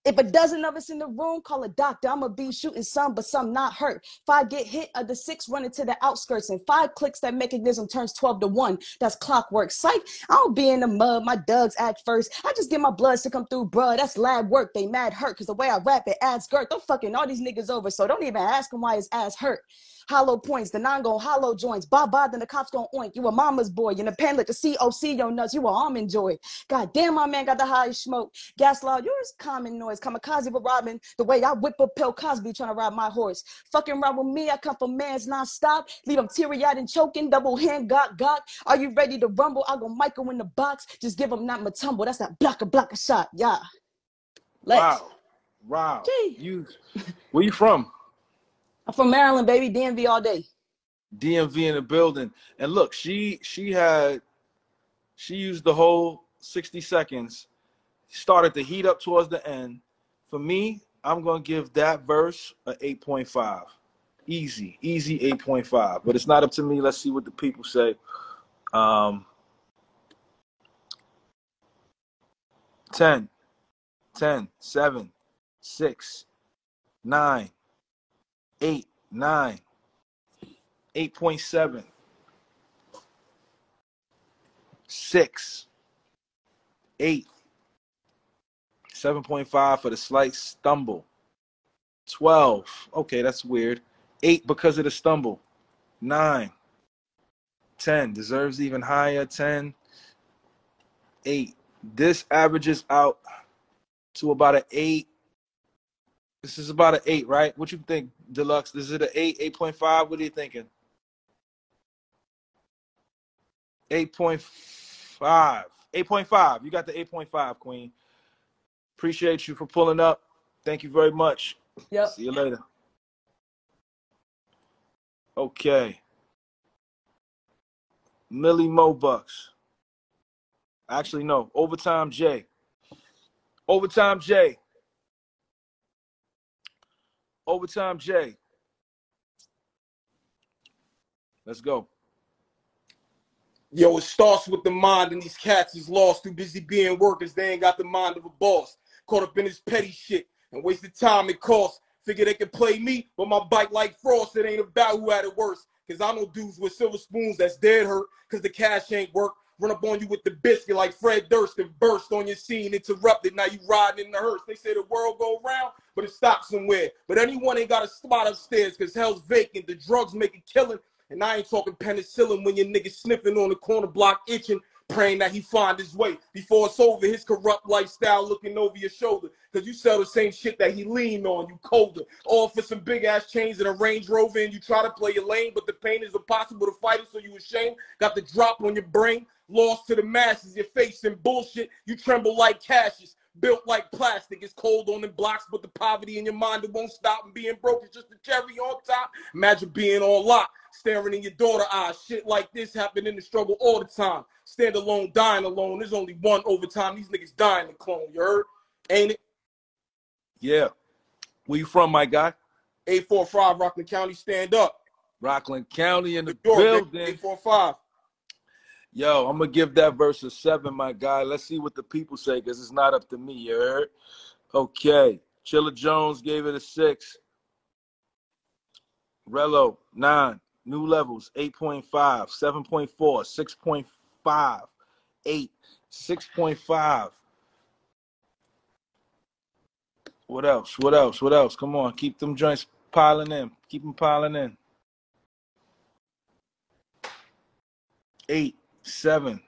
if a dozen of us in the room, call a doctor. I'ma be shooting some, but some not hurt. Five get hit, of the six running to the outskirts, and five clicks that mechanism turns 12 to 1. That's clockwork. Psych, I don't be in the mud. My dugs act first. I just get my bloods to come through, bruh. That's lab work. They mad hurt, cause the way I rap it adds girth. I'm fucking all these niggas over, so don't even ask him why his ass hurt. Hollow points, the non gon hollow joints. Bob Bob, then the cops gon' oink. You a mama's boy. You in the pen like the COC, your nuts. You a almond joy. God damn, my man got the highest smoke. Gas law, yours common noise. Kamikaze with Robin. The way I whip up Pill Cosby trying to ride my horse. Fucking ride with me, I come for man's non-stop. Leave him teary-eyed and choking. Double hand, got, got. Are you ready to rumble? I go Michael in the box. Just give him not my tumble. That's that blocker, blocker shot. Yeah. Lex. Wow. Wow. Gee. You where you from? I'm from Maryland, baby. DMV all day. DMV in the building. And look, she she had she used the whole 60 seconds, started to heat up towards the end. For me, I'm gonna give that verse a 8.5. Easy, easy 8.5. But it's not up to me. Let's see what the people say. Um 10, 10, 7, 6, 9, 8, 9, 8.7, 6, 8, 7.5 for the slight stumble, 12. Okay, that's weird. 8 because of the stumble, 9, 10 deserves even higher, 10, 8. This averages out to about an 8. This is about an 8, right? What you think, Deluxe? Is it an 8, 8.5? What are you thinking? 8.5. 8.5. You got the 8.5, Queen. Appreciate you for pulling up. Thank you very much. Yep. See you later. Okay. Millie Mo Bucks. Actually, no. Overtime J. Overtime J. Overtime J. Let's go. Yo, it starts with the mind, and these cats is lost. Too busy being workers, they ain't got the mind of a boss. Caught up in this petty shit and wasted time it costs. Figure they can play me, but my bite like frost. It ain't about who had it worse. Cause I know dudes with silver spoons that's dead hurt. Cause the cash ain't work. Run up on you with the biscuit like Fred Durst and burst on your scene, interrupted. Now you riding in the hearse. They say the world go round, but it stops somewhere. But anyone ain't got a spot upstairs because hell's vacant. The drugs make it killing. And I ain't talking penicillin when your nigga sniffing on the corner block itching, praying that he find his way before it's over. His corrupt lifestyle looking over your shoulder. Cause you sell the same shit that he leaned on, you colder. All for some big ass chains and a Range Rover, and you try to play your lane, but the pain is impossible to fight it, so you ashamed. Got the drop on your brain, lost to the masses, you're facing bullshit. You tremble like Cassius. Built like plastic, it's cold on the blocks, but the poverty in your mind it won't stop. And being broke is just a cherry on top. Imagine being on lock, staring in your daughter eyes. Shit like this happen in the struggle all the time. Stand alone, dying alone. There's only one overtime. These niggas dying to clone. You heard? Ain't it? Yeah. Where you from, my guy? 845 Rockland County, stand up. Rockland County in the York, building. 845. Yo, I'm gonna give that verse a seven, my guy. Let's see what the people say, because it's not up to me, you heard? Okay. Chilla Jones gave it a six. Rello, nine. New levels, 8.5, 7.4, 6.5, 8, 6.5. What else? What else? What else? Come on, keep them joints piling in. Keep them piling in. Eight, seven,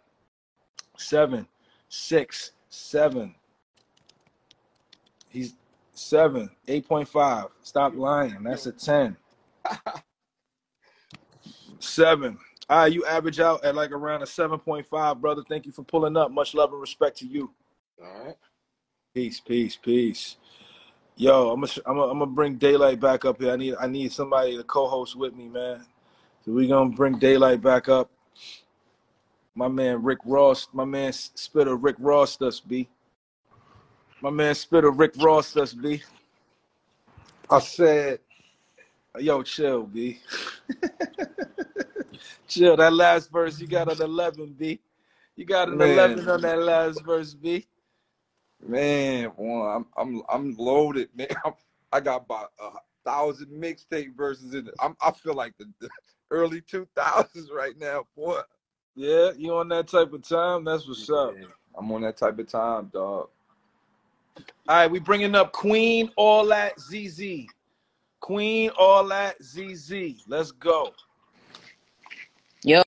seven, six, seven. He's seven, 8.5. Stop lying. That's a 10. Seven. All right, you average out at like around a 7.5, brother. Thank you for pulling up. Much love and respect to you. All right. Peace, peace, peace. Yo, I'm gonna I'm gonna I'm gonna bring Daylight back up here. I need I need somebody to co-host with me, man. So we gonna bring Daylight back up. My man Rick Ross, my man spit Spitter Rick Ross us B. My man spit Spitter Rick Ross us B. I said, Yo, chill, B. chill. That last verse, you got an 11, B. You got an Man. 11 on that last verse, B. man, boy, I'm I'm I'm loaded, man. I'm, I got about a thousand mixtape verses in it. I'm I feel like the, the early two thousands right now, boy. Yeah, you on that type of time? That's what's up. I'm on that type of time, dog. All right, we bringing up Queen All That ZZ. Queen All That ZZ. Let's go. Yo,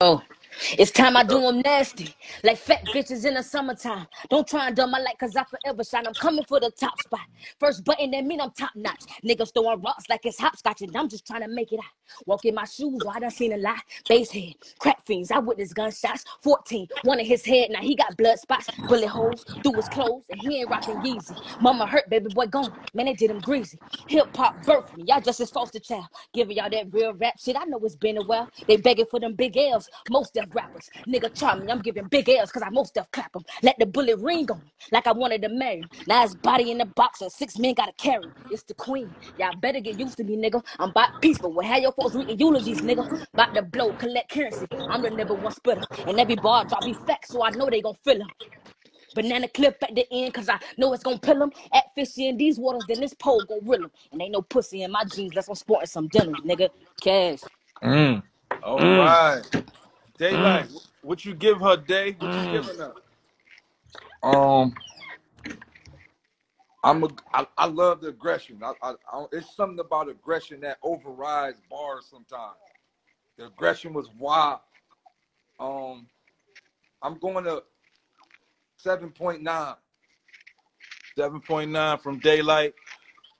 it's time I do them nasty. Like fat bitches in the summertime. Don't try and dumb my light cause I forever shine. I'm coming for the top spot. First button, that mean I'm top notch. Niggas throwing rocks like it's hopscotch and I'm just trying to make it out. Walk in my shoes, oh, I done seen a lot. Base head, crack fiends, I witnessed gunshots. 14, one in his head, now he got blood spots. Bullet holes through his clothes and he ain't rocking Yeezy. Mama hurt, baby boy gone. Man, they did him greasy. Hip hop birthed me, y'all just his foster child. Giving y'all that real rap shit, I know it's been a while. They begging for them big L's. Most deaf rappers, nigga try me, I'm giving big L's cause I most deaf clap them. Let the bullet ring on 'em like I wanted to marry him. Now his body in the box and six men gotta carry him. It's the queen. Y'all better get used to me, nigga. I'm about peaceful. Well, have your folks reading eulogies, nigga. About to blow, collect currency. I'm the number one spitter. And every bar drop be facts, so I know they gon' fill 'em. Banana clip at the end, cause I know it's gonna pill 'em. At fishy in these waters, then this pole gon' rill 'em. And ain't no pussy in my jeans, unless I'm sporting some denim, nigga. Cash. Mm. All Mm. right. Daylight, wh- what you give her, Day? What you giving her? Um, I'm a, I, I love the aggression. I, I, I, it's something about aggression that overrides bars sometimes. The aggression was wild. Um, I'm going to seven point nine. 7.9 from Daylight.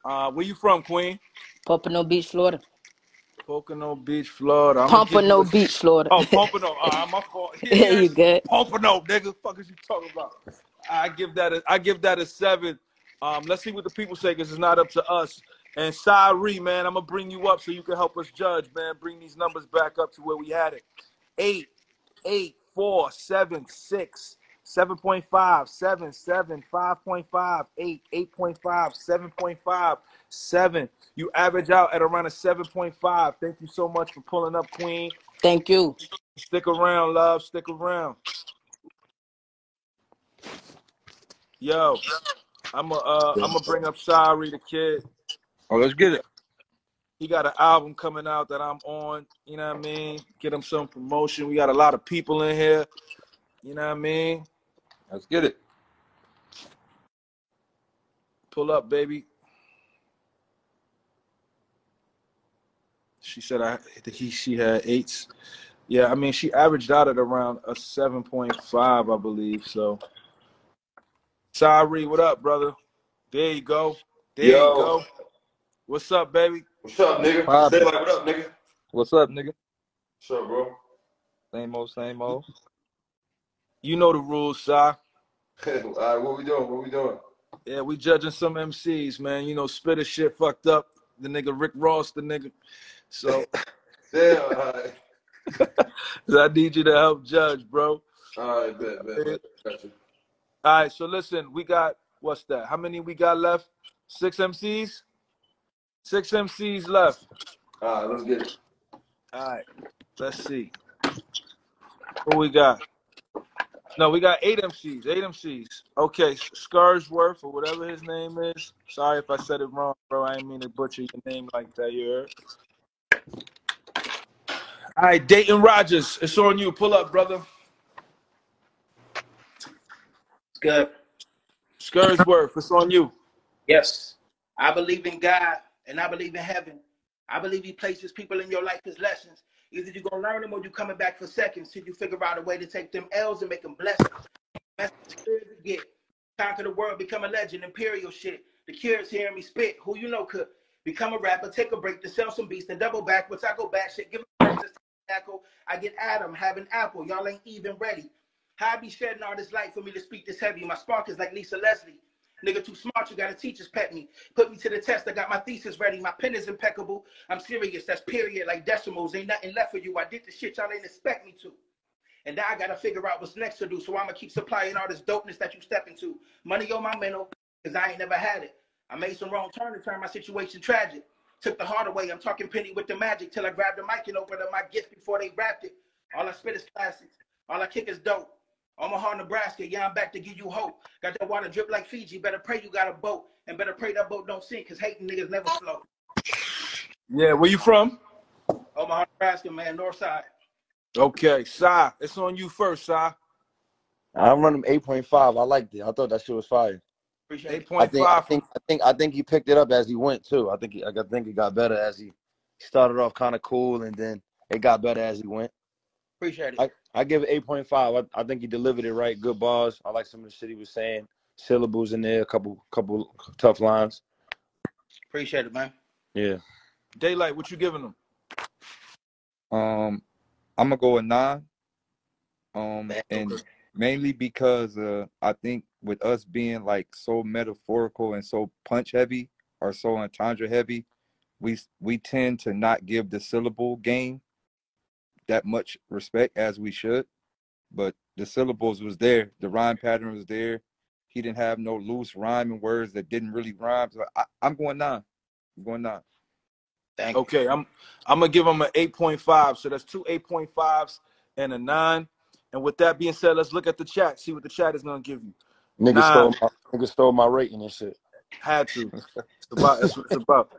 Uh, where you from, Queen? Pompano Beach, Florida. Pocono Beach, Florida. I'm gonna give you Pompano Beach, Florida. Oh, Pompano. Uh, my fault. Yeah, you good. Pompano, nigga. Fuck is you talking about? I give that a, I give that a seven. Um, let's see what the people say because it's not up to us. And Sari, man, I'm gonna bring you up so you can help us judge, man. Bring these numbers back up to where we had it. Eight, eight, four, seven, six, 7.5, 7, 7, 5.5, 8, 8.5, 7.5, 7. You average out at around a 7.5. Thank you so much for pulling up, Queen. Thank you. Stick around, love. Stick around. Yo, I'm going uh, I'm gonna bring up Sorry the kid. Oh, let's get it. He got an album coming out that I'm on. You know what I mean? Get him some promotion. We got a lot of people in here. You know what I mean? Let's get it. Pull up, baby. She said I he she had eights. Yeah, I mean she averaged out at around a seven point five, I believe. So Sorry, what up, brother? There you go. There Yo. you go. What's up, baby? What's up, nigga? Poppin'. Daylight, what up, nigga? What's up, nigga? What's up, bro? Same old, same old. You know the rules, Si. All right, what we doing? What we doing? Yeah, we judging some MCs, man. You know, spitter shit fucked up. The nigga Rick Ross, the nigga. So Damn, all right. I need you to help judge, bro. All right, bet, bet. All right, so listen, we got what's that? How many we got left? Six MCs? Six MCs left. All right, let's get it. All right, let's see. Who we got? No, we got eight MCs. Eight MCs. Okay, Scarsworth or whatever his name is. Sorry if I said it wrong, bro. I didn't mean to butcher your name like that. You heard? All right, Dayton Rogers, it's on you. Pull up, brother. It's Good. Scarsworth, it's on you. Yes. I believe in God and I believe in heaven. I believe He places people in your life as lessons. Either you're to learn them or you're coming back for seconds till you figure out a way to take them L's and make them blessings. Message clear to get. Conquer the world, become a legend, imperial shit. The curious hearing me spit. Who you know could become a rapper, take a break to sell some beats, then double back. Once I go back, shit, give me Echo. I get Adam having Apple. Y'all ain't even ready. How I be shedding all this light for me to speak this heavy? My spark is like Lisa Leslie. Nigga, too smart, you gotta teachers pet me. Put me to the test, I got my thesis ready. My pen is impeccable. I'm serious, that's period, like decimals. Ain't nothing left for you. I did the shit y'all ain't expect me to. And now I gotta figure out what's next to do. So I'ma keep supplying all this dopeness that you step into. Money on my mental, cause I ain't never had it. I made some wrong turn to turn my situation tragic. Took the heart away. I'm talking penny with the magic till I grabbed the mic and opened up my gift before they wrapped it. All I spit is classics. All I kick is dope. Omaha, Nebraska, yeah, I'm back to give you hope. Got that water drip like Fiji. Better pray you got a boat. And better pray that boat don't sink, cause hating niggas never float. Yeah, where you from? Omaha, Nebraska, man, north side. Okay, Sai, it's on you first, Sai. I'm running eight point five. I liked it. I thought that shit was fire. Appreciate Eight it. I think I think I think I think he picked it up as he went too. I think he, I think it got better as he started off kind of cool and then it got better as he went. Appreciate it. I, I give it eight point five. I, I think he delivered it right. Good bars. I like some of the shit he was saying. Syllables in there, a couple couple tough lines. Appreciate it, man. Yeah. Daylight, what you giving them? Um, I'm gonna go with nine. Um, and Okay. mainly because uh, I think with us being like so metaphorical and so punch heavy or so entendre heavy, we we tend to not give the syllable game that much respect as we should. But the syllables was there, the rhyme pattern was there. He didn't have no loose rhyming words that didn't really rhyme. So I, I'm going nine. I'm going nine. Thank you. Okay, I'm I'm gonna give him an 8.5. So that's two 8.5s and a nine. And with that being said, let's look at the chat. See what the chat is gonna give you. Nigga stole my nigga stole my rating and shit. had to. It's about that's what it's about.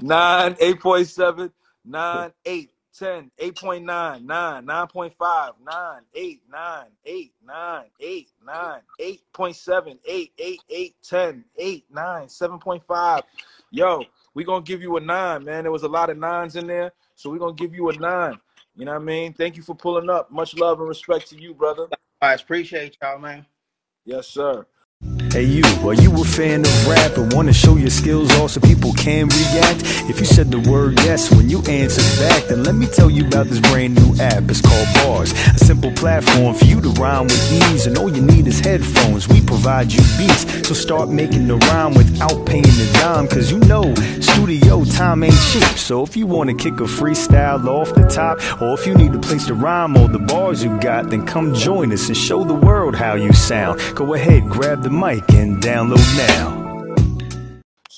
nine, 8.7, nine, eight, 10, 8.9, 9, 9.5, 9, 8, 9, 8, 9, 8, 9, 8.7, 8, 8, 8, 10, 8, 9, 7.5. Yo, we're gonna give you a nine, man. There was a lot of nines in there, so we're gonna give you a nine. You know what I mean? Thank you for pulling up. Much love and respect to you, brother. I appreciate y'all, man. Yes, sir. Hey you, are you a fan of rap and want to show your skills off so people can react? If you said the word yes when you answered back, then let me tell you about this brand new app. It's called Bars, a simple platform for you to rhyme with ease, and all you need is headphones. We provide you beats, so start making the rhyme without paying a dime, cause you know studio time ain't cheap. So if you want to kick a freestyle off the top, or if you need a place to rhyme all the bars you got, then come join us and show the world how you sound. Go ahead, grab the mic and download now.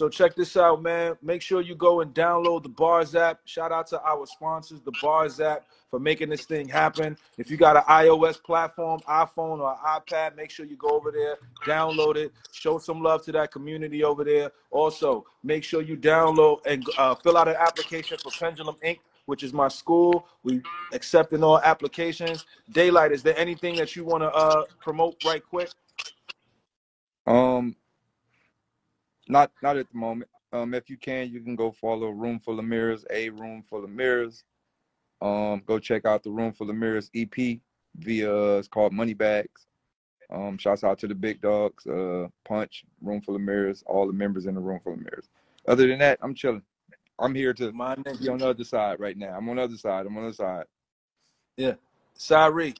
So check this out, man. Make sure you go and download the Bars app. Shout out to our sponsors, the Bars app, for making this thing happen. If you got an iOS platform, iPhone or iPad, make sure you go over there, download it, show some love to that community over there. Also, make sure you download and uh, fill out an application for Pendulum Inc., which is my school. We accepting all applications. Daylight, is there anything that you want to uh, promote right quick? Um, not not at the moment. Um, if you can, you can go follow Room Full of Mirrors, a Room Full of Mirrors. Um, go check out the Room Full of Mirrors EP via it's called Money Bags. Um, shouts out to the big dogs, uh, Punch, Room Full of Mirrors, all the members in the Room Full of Mirrors. Other than that, I'm chilling. I'm here to My be on the other side right now. I'm on the other side. I'm on the other side. Yeah. Sari,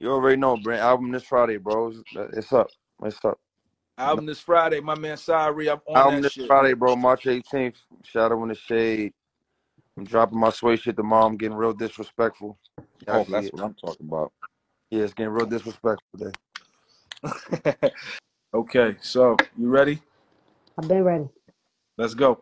You already know, Brent. Album this Friday, bro. It's, it's up. It's up. album this Friday. My man Sari, I'm on Album that this shit. Friday, bro. March 18th. Shadow in the Shade. I'm dropping my sway shit tomorrow. I'm getting real disrespectful. Y'all Oh, see that's it. what I'm talking about. Yeah, it's getting real disrespectful today. okay, so you ready? I've been ready. Let's go.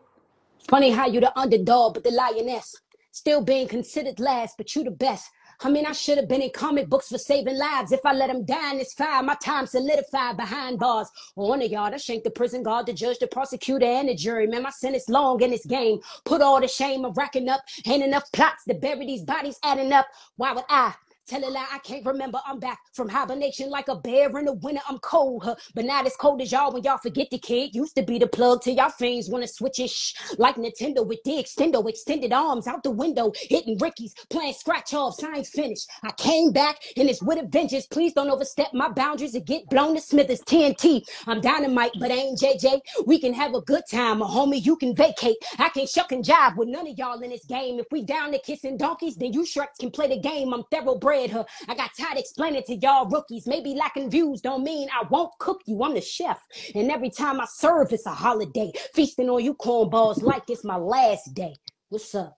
Funny how you the underdog, but the lioness. Still being considered last, but you the best. I mean, I should have been in comic books for saving lives. If I let them die in this fire, my time solidified behind bars. On the yard, I shanked the prison guard, the judge, the prosecutor, and the jury. Man, my sentence long in this game. Put all the shame of racking up. Ain't enough plots to bury these bodies adding up. Why would I? Tell a lie, I can't remember. I'm back from hibernation like a bear in the winter. I'm cold, huh? But not as cold as y'all when y'all forget the kid. Used to be the plug till y'all fiends wanna switch it. Shh, like Nintendo with the extendo, extended arms out the window, hitting Ricky's, playing scratch offs. Ain't finished. I came back and it's with a vengeance. Please don't overstep my boundaries and get blown to Smithers TNT. I'm dynamite, but ain't JJ. We can have a good time, a homie. You can vacate. I can shuck and jive with none of y'all in this game. If we down to kissing donkeys, then you Shreks can play the game. I'm thoroughbred, huh? I got tired explaining to y'all rookies. Maybe lacking views don't mean I won't cook you. I'm the chef. And every time I serve, it's a holiday. Feasting on you cornballs like it's my last day. What's up?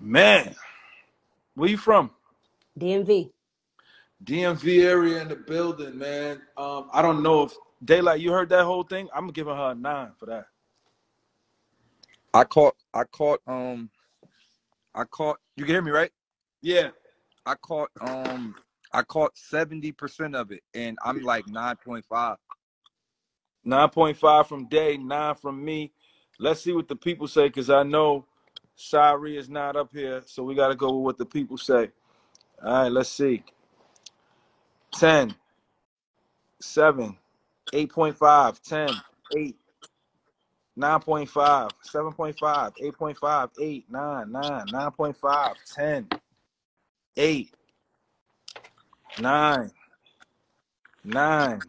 Man, where you from? DMV. DMV area in the building, man. Um, I don't know if Daylight, you heard that whole thing. I'm giving her a nine for that. I caught I caught um I caught you can hear me right? Yeah. I caught um I caught 70% of it and I'm like 9.5. 9.5 from Day, nine from me. Let's see what the people say, because I know Shari is not up here, so we got to go with what the people say. All right, let's see. 10, 7, 8.5, 10, 8, 9.5, 7.5, 8.5, 8, 9, 9, 9.5, 10, 8, 9, 9,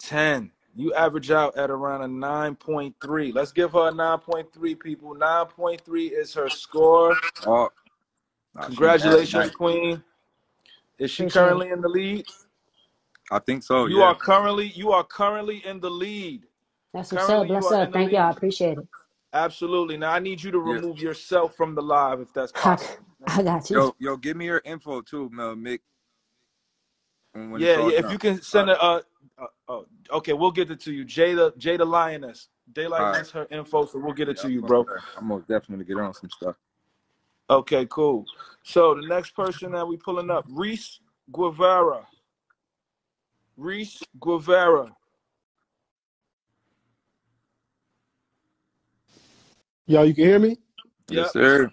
10. You average out at around a 9.3. Let's give her a 9.3, people. 9.3 is her score. Oh, Congratulations, nice. Queen. Is she Appreciate currently in the lead? I think so, You yeah. are currently you are currently in the lead. That's what's up. Currently, Bless up. Thank y'all. I appreciate it. Absolutely. Now I need you to Yeah. remove yourself from the live if that's possible. I got you. Yo, yo, give me your info too, Mel Mick. When, when it's Yeah, yeah. If done. you can send right. it. Uh, uh, uh, okay, we'll get it to you. Jada, Jada Lioness. Daylight All right. wants her info, so we'll get it Yeah, to I'm you, bro. I'm most definitely get on some stuff. Okay, cool. So the next person that we pulling up, Reese Guevara. Reese Guevara. Yo, you can hear me? Yes, Yep. sir.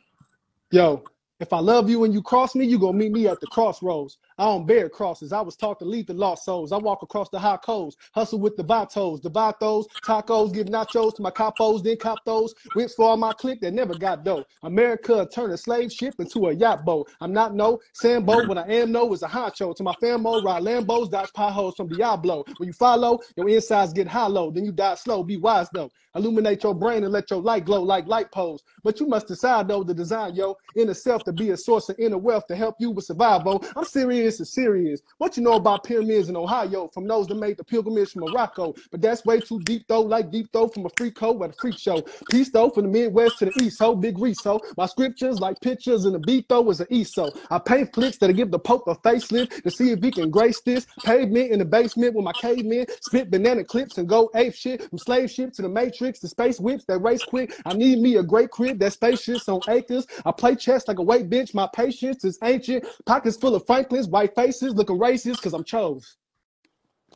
Yo, if I love you and you cross me, you gonna meet me at the crossroads. I don't bear crosses. I was taught to lead the lost souls. I walk across the high coals, hustle with the vatos, the vatos, tacos, give nachos to my capos, then cop those. Whips for all my clique that never got dough. America turned a slave ship into a yacht boat. I'm not no Sambo, what I am no is a honcho. To my famo, ride Lambos, dodge potholes from Diablo. When you follow, your insides get hollow, then you die slow. Be wise though. Illuminate your brain and let your light glow like light poles. But you must decide though the design, yo, inner self to be a source of inner wealth to help you with survival. I'm serious and serious. What you know about pyramids in Ohio from those that made the pilgrimage from Morocco? But that's way too deep though, like deep though from a freak code at a freak show. Peace though from the Midwest to the East, ho, big Reese, ho. My scriptures like pictures and the beat though is an ESO. I paint flicks that'll give the Pope a facelift to see if he can grace this pavement in the basement with my cavemen. Spit banana clips and go ape shit from slave ship to the matrix, the space whips that race quick. I need me a great crib that spaceships on acres. I play chess like a weight bench. My patience is ancient. Pockets full of Franklins, white faces looking racist because I'm chose.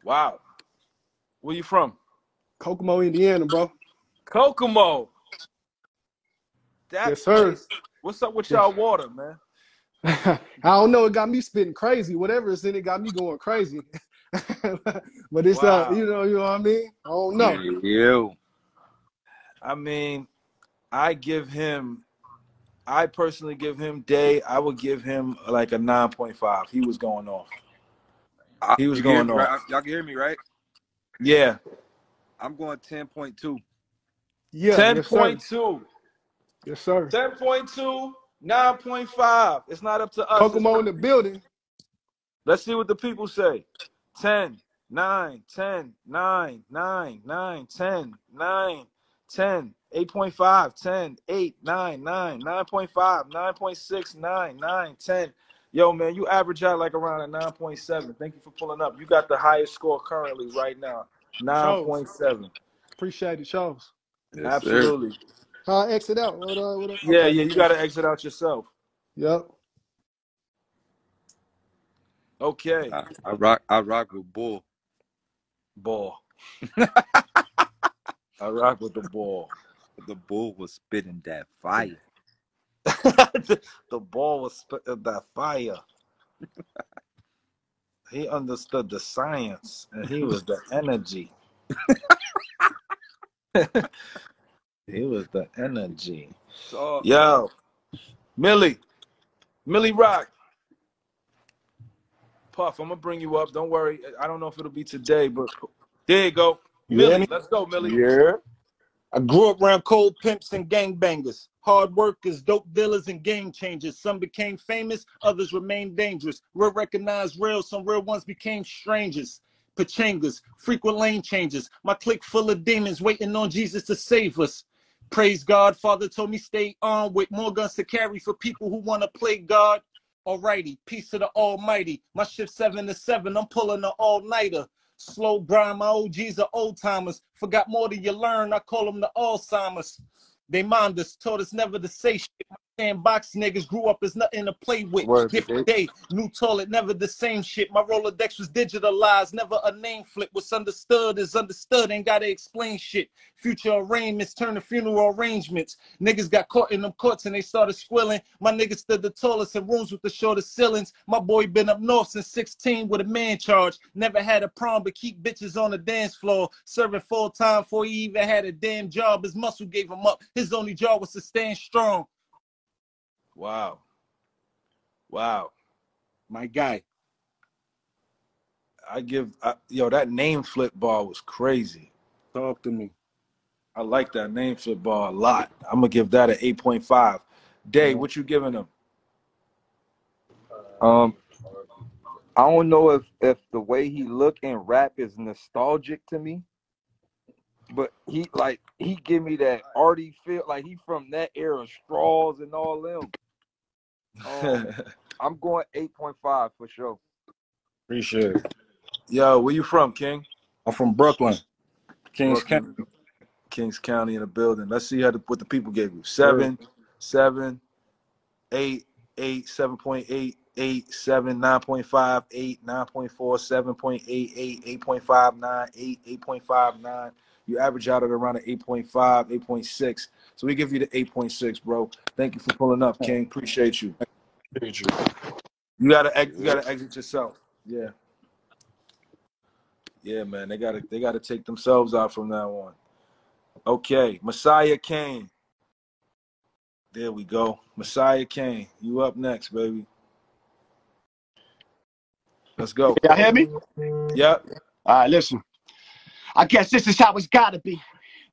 Wow. Where you from? Kokomo, Indiana, bro. Kokomo. That Yes, sir. place. What's up with y'all water, man? I don't know. It got me spitting crazy. Whatever is in it got me going crazy. but it's uh, you know, you know what I mean. I don't know. You. I mean, I give him, I personally give him day. I would give him like a nine point five. He was going off. Ah, he was you going me, right? off. Y'all can hear me, right? Yeah, I'm going 10.2. Yeah, ten yes, sir. point two. Yes, sir. 10.2, 9.5. It's not up to us. It's Kokomo in the building. Let's see what the people say. 10, 9, 10, 9, 9, 9, 10, 9, 10, 8.5, 10, 8, 9, 9, 9.5, 9.6, 9, 9, 10. Yo, man, you average out like around a 9.7. Thank you for pulling up. You got the highest score currently right now. 9.7. Appreciate it. Shows. Yes. Absolutely. How I exit out? What, uh, what, uh, Yeah, okay. yeah, you got to exit out yourself. Yep. Okay. I, I rock. I rock with Bull. Ball. I rock with the ball. The Bull was spitting that fire. the, the ball was sp- uh, that fire. He understood the science, and he was the energy. he was the energy. So, Yo, Millie, Millie Rock. Puff, I'm gonna bring you up. Don't worry. I don't know if it'll be today, but there you go. You Millie, me? let's go, Millie. Yeah. I grew up around cold pimps and gangbangers, hard workers, dope dealers, and game changers. Some became famous, others remained dangerous. Real recognized real, some real ones became strangers. Pachangas, frequent lane changes. My clique full of demons waiting on Jesus to save us. Praise God, Father told me stay on with more guns to carry for people who want to play God. Alrighty, peace to the Almighty. My shift seven to seven, I'm pulling an all-nighter. Slow grind, my OGs are old timers. Forgot more than you learn, I call them the Alzheimer's. They mind us, taught us never to say shit. My sandbox niggas grew up as nothing to play with. Word, Different day, new toilet, never the same shit. My Rolodex was digitalized, never a name flip. What's understood is understood, ain't gotta explain shit. Future arraignments turn to funeral arrangements. Niggas got caught in them courts and they started squilling. My niggas stood the tallest in rooms with the shortest ceilings. My boy been up north since 16 with a man charge. Never had a prom, but keep bitches on the dance floor. Serving full time before he even had a damn job. His muscle gave him up. His only job was to stand strong. Wow. Wow. My guy. I give I, yo that name flip ball was crazy. Talk to me. I like that name flip ball a lot. I'm gonna give that an 8.5. Day, what you giving him? Um, I don't know if if the way he look and rap is nostalgic to me, but he like he give me that arty feel, like he from that era, straws and all them. Um, I'm going 8.5 for sure. Appreciate it. Yo, where you from, King? I'm from Brooklyn, Kings Brooklyn, County. Kings County in the building. Let's see how the, what the people gave you. Seven, seven, eight, eight, seven point eight, eight, seven, nine point five, eight, nine point four, seven point eight, eight, eight point five, nine, eight, eight point five, nine. You average out at around an 8.5, 8.6. So we give you the 8.6, bro. Thank you for pulling up, King. Appreciate you. Appreciate You gotta ex- you gotta exit yourself. Yeah. Yeah, man. They gotta they gotta take themselves out from now on. Okay, Messiah Kane. There we go. Messiah Kane. You up next, baby. Let's go. Y'all hear me? Yep. All right, listen. I guess this is how it's gotta be.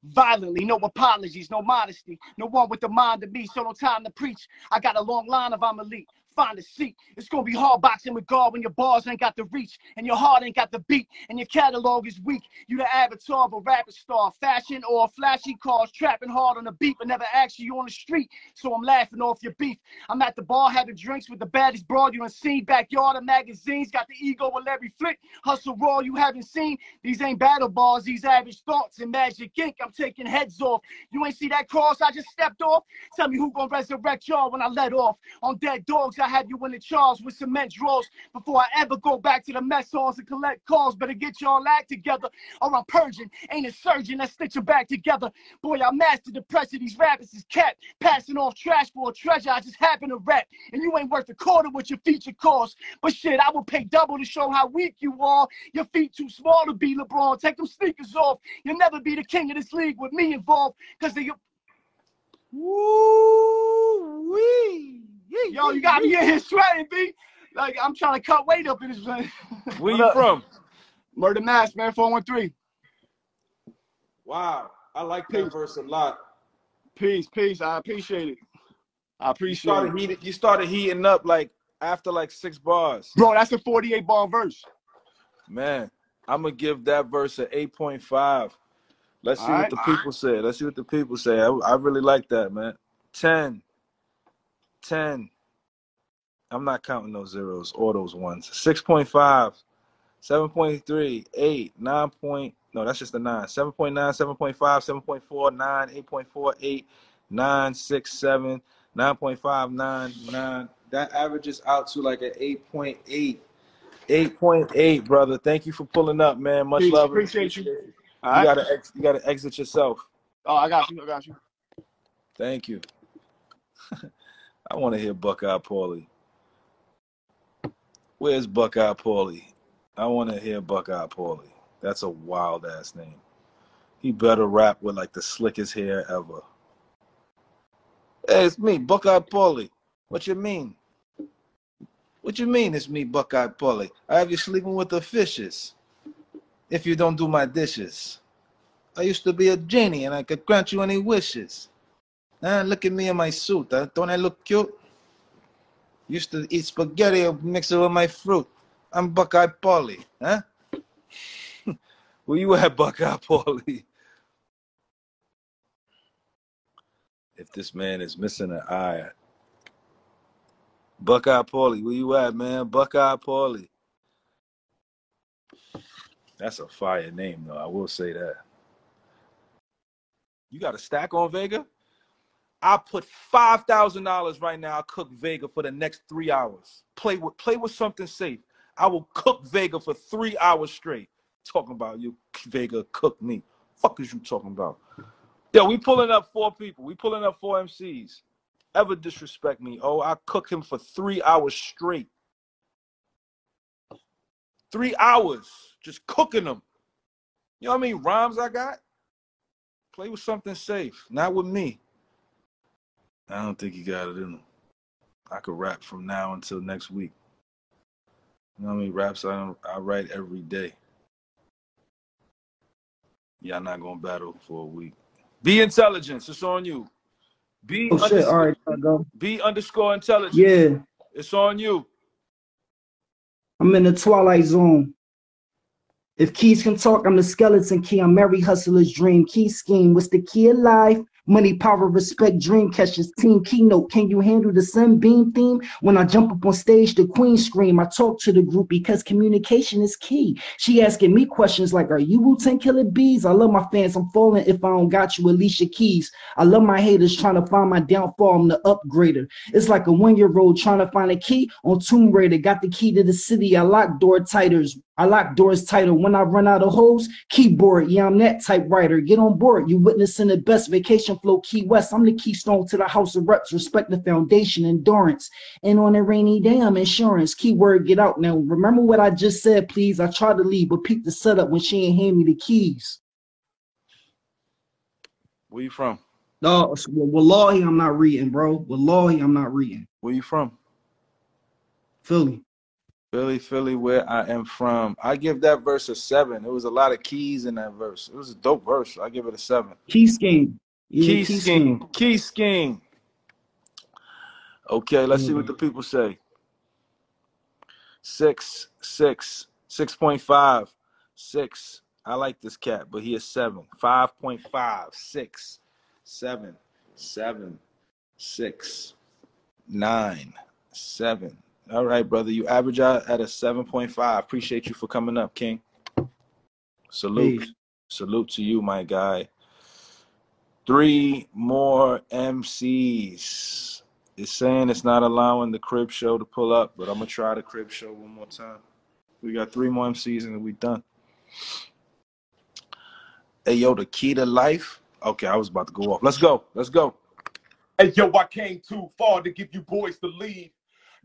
Violently, no apologies, no modesty. No one with the mind of me, so no time to preach. I got a long line of I'm elite. Find a seat. It's gonna be hard boxing with God when your bars ain't got the reach and your heart ain't got the beat and your catalog is weak. You the avatar of a rapper star, fashion or flashy cars, trapping hard on the beat, but never actually on the street. So I'm laughing off your beef. I'm at the bar having drinks with the baddest broad you done seen. Backyard of magazines, got the ego of every Flick. Hustle raw you haven't seen. These ain't battle bars, these average thoughts and magic ink. I'm taking heads off. You ain't see that cross I just stepped off? Tell me who gonna resurrect y'all when I let off. On dead dogs, I have you in the charge with cement drawers. Before I ever go back to the mess halls and collect calls, better get y'all act together. Or I'm purging, ain't a surgeon that stitch back together. Boy, I mastered the pressure these rappers is kept. Passing off trash for a treasure I just happen to rap. And you ain't worth a quarter what your feature costs. But shit, I will pay double to show how weak you are. Your feet too small to be LeBron. Take them sneakers off. You'll never be the king of this league with me involved. Cause they Woo wee. Yo, you got me in here sweating, B. Like I'm trying to cut weight up in this place. Where you from? Murder Mass, man, 413. Wow. I like that verse a lot. Peace, peace. I appreciate it. I You appreciate started it. heating you started heating up like after like six bars. Bro, that's a 48 bar verse. Man, I'm gonna give that verse an 8.5. Let's see what Alright. the people say. Let's see what the people say. I, I really like that, man. 10, 10. I'm not counting those zeros or those ones. 6.5, 7.3, 8, 9. Point, no, that's just the 9. 7.9, 7.5, 7.4, 9, 8.4, 8, 9, 6, 7, 9.5, 9, 9. That averages out to like an 8.8. 8.8, brother. Thank you for pulling up, man. Much Peace. love. Appreciate you. You right. gotta ex- you gotta exit yourself. Oh, I got you. I got you. Thank you. I want to hear Buckeye Paulie. Where's Buckeye Paulie? I want to hear Buckeye Paulie. That's a wild ass name. He better rap with like the slickest hair ever. Hey, it's me, Buckeye Paulie. What you mean? What you mean it's me, Buckeye Paulie? I have you sleeping with the fishes if you don't do my dishes. I used to be a genie and I could grant you any wishes. Ah, look at me in my suit. Huh? Don't I look cute? Used to eat spaghetti mix it with my fruit. I'm Buckeye Paulie, huh? Where you at, Buckeye Paulie? If this man is missing an eye, Buckeye Paulie, where you at, man? Buckeye Paulie. That's a fire name, though. I will say that. You got a stack on Vega? I put five thousand dollars right now. I cook Vega for the next three hours. Play with play with something safe. I will cook Vega for three hours straight. Talking about you, Vega, cook me. Fuck is you talking about? Yo, we pulling up four people. We pulling up four MCs. Ever disrespect me? Oh, I cook him for three hours straight. Three hours just cooking them. You know what I mean? Rhymes I got. Play with something safe, not with me. I don't think he got it in him. I could rap from now until next week. You know how many raps I, I write every day? Y'all not gonna battle for a week. Be intelligence. It's on you. Be Oh shit! All right, I go. Be underscore intelligence. Yeah, It's on you. I'm in the twilight zone. If keys can talk, I'm the skeleton key. I'm every hustler's dream. Key scheme. What's the key of life? Money, power, respect, dream catchers, team keynote. Can you handle the sunbeam theme? When I jump up on stage, the queen scream. I talk to the group because communication is key. She asking me questions like, Are you Wu-Tang Killer Bees? I love my fans. I'm falling if I don't got you, Alicia Keys. I love my haters trying to find my downfall. I'm the upgrader. It's like a one year old trying to find a key on Tomb Raider. Got the key to the city. I lock door titers. I lock doors tighter when I run out of holes. Keyboard, yeah, I'm that typewriter. Get on board. You witnessing the best vacation flow, Key West. I'm the keystone to the house of reps. Respect the foundation, endurance. And on a rainy day, I'm insurance. Keyword, get out. Now, remember what I just said, please. I tried to leave, but peep the setup when she ain't hand me the keys. Where you from? No, Wallahi, I'm not reading, bro. Wallahi, I'm not reading. Where you from? Philly. Philly, Philly, where I am from. I give that verse a seven. It was a lot of keys in that verse. It was a dope verse. I give it a seven. Key scheme. Yeah, Key key scheme. scheme. Key scheme. Okay, let's see what the mm-hmm. people say. Six, six, six point five, six. I like this cat, but he is seven. Five point five, six, seven, seven, six, nine, seven. All right, brother. You average out at a seven point five. Appreciate you for coming up, King. Salute. Peace. Salute to you, my guy. Three more MCs. It's saying it's not allowing the crib show to pull up, but I'm gonna try the crib show one more time. We got three more MCs and we done. Hey yo, the key to life. Okay, I was about to go off. Let's go. Let's go. Hey yo, I came too far to give you boys the lead.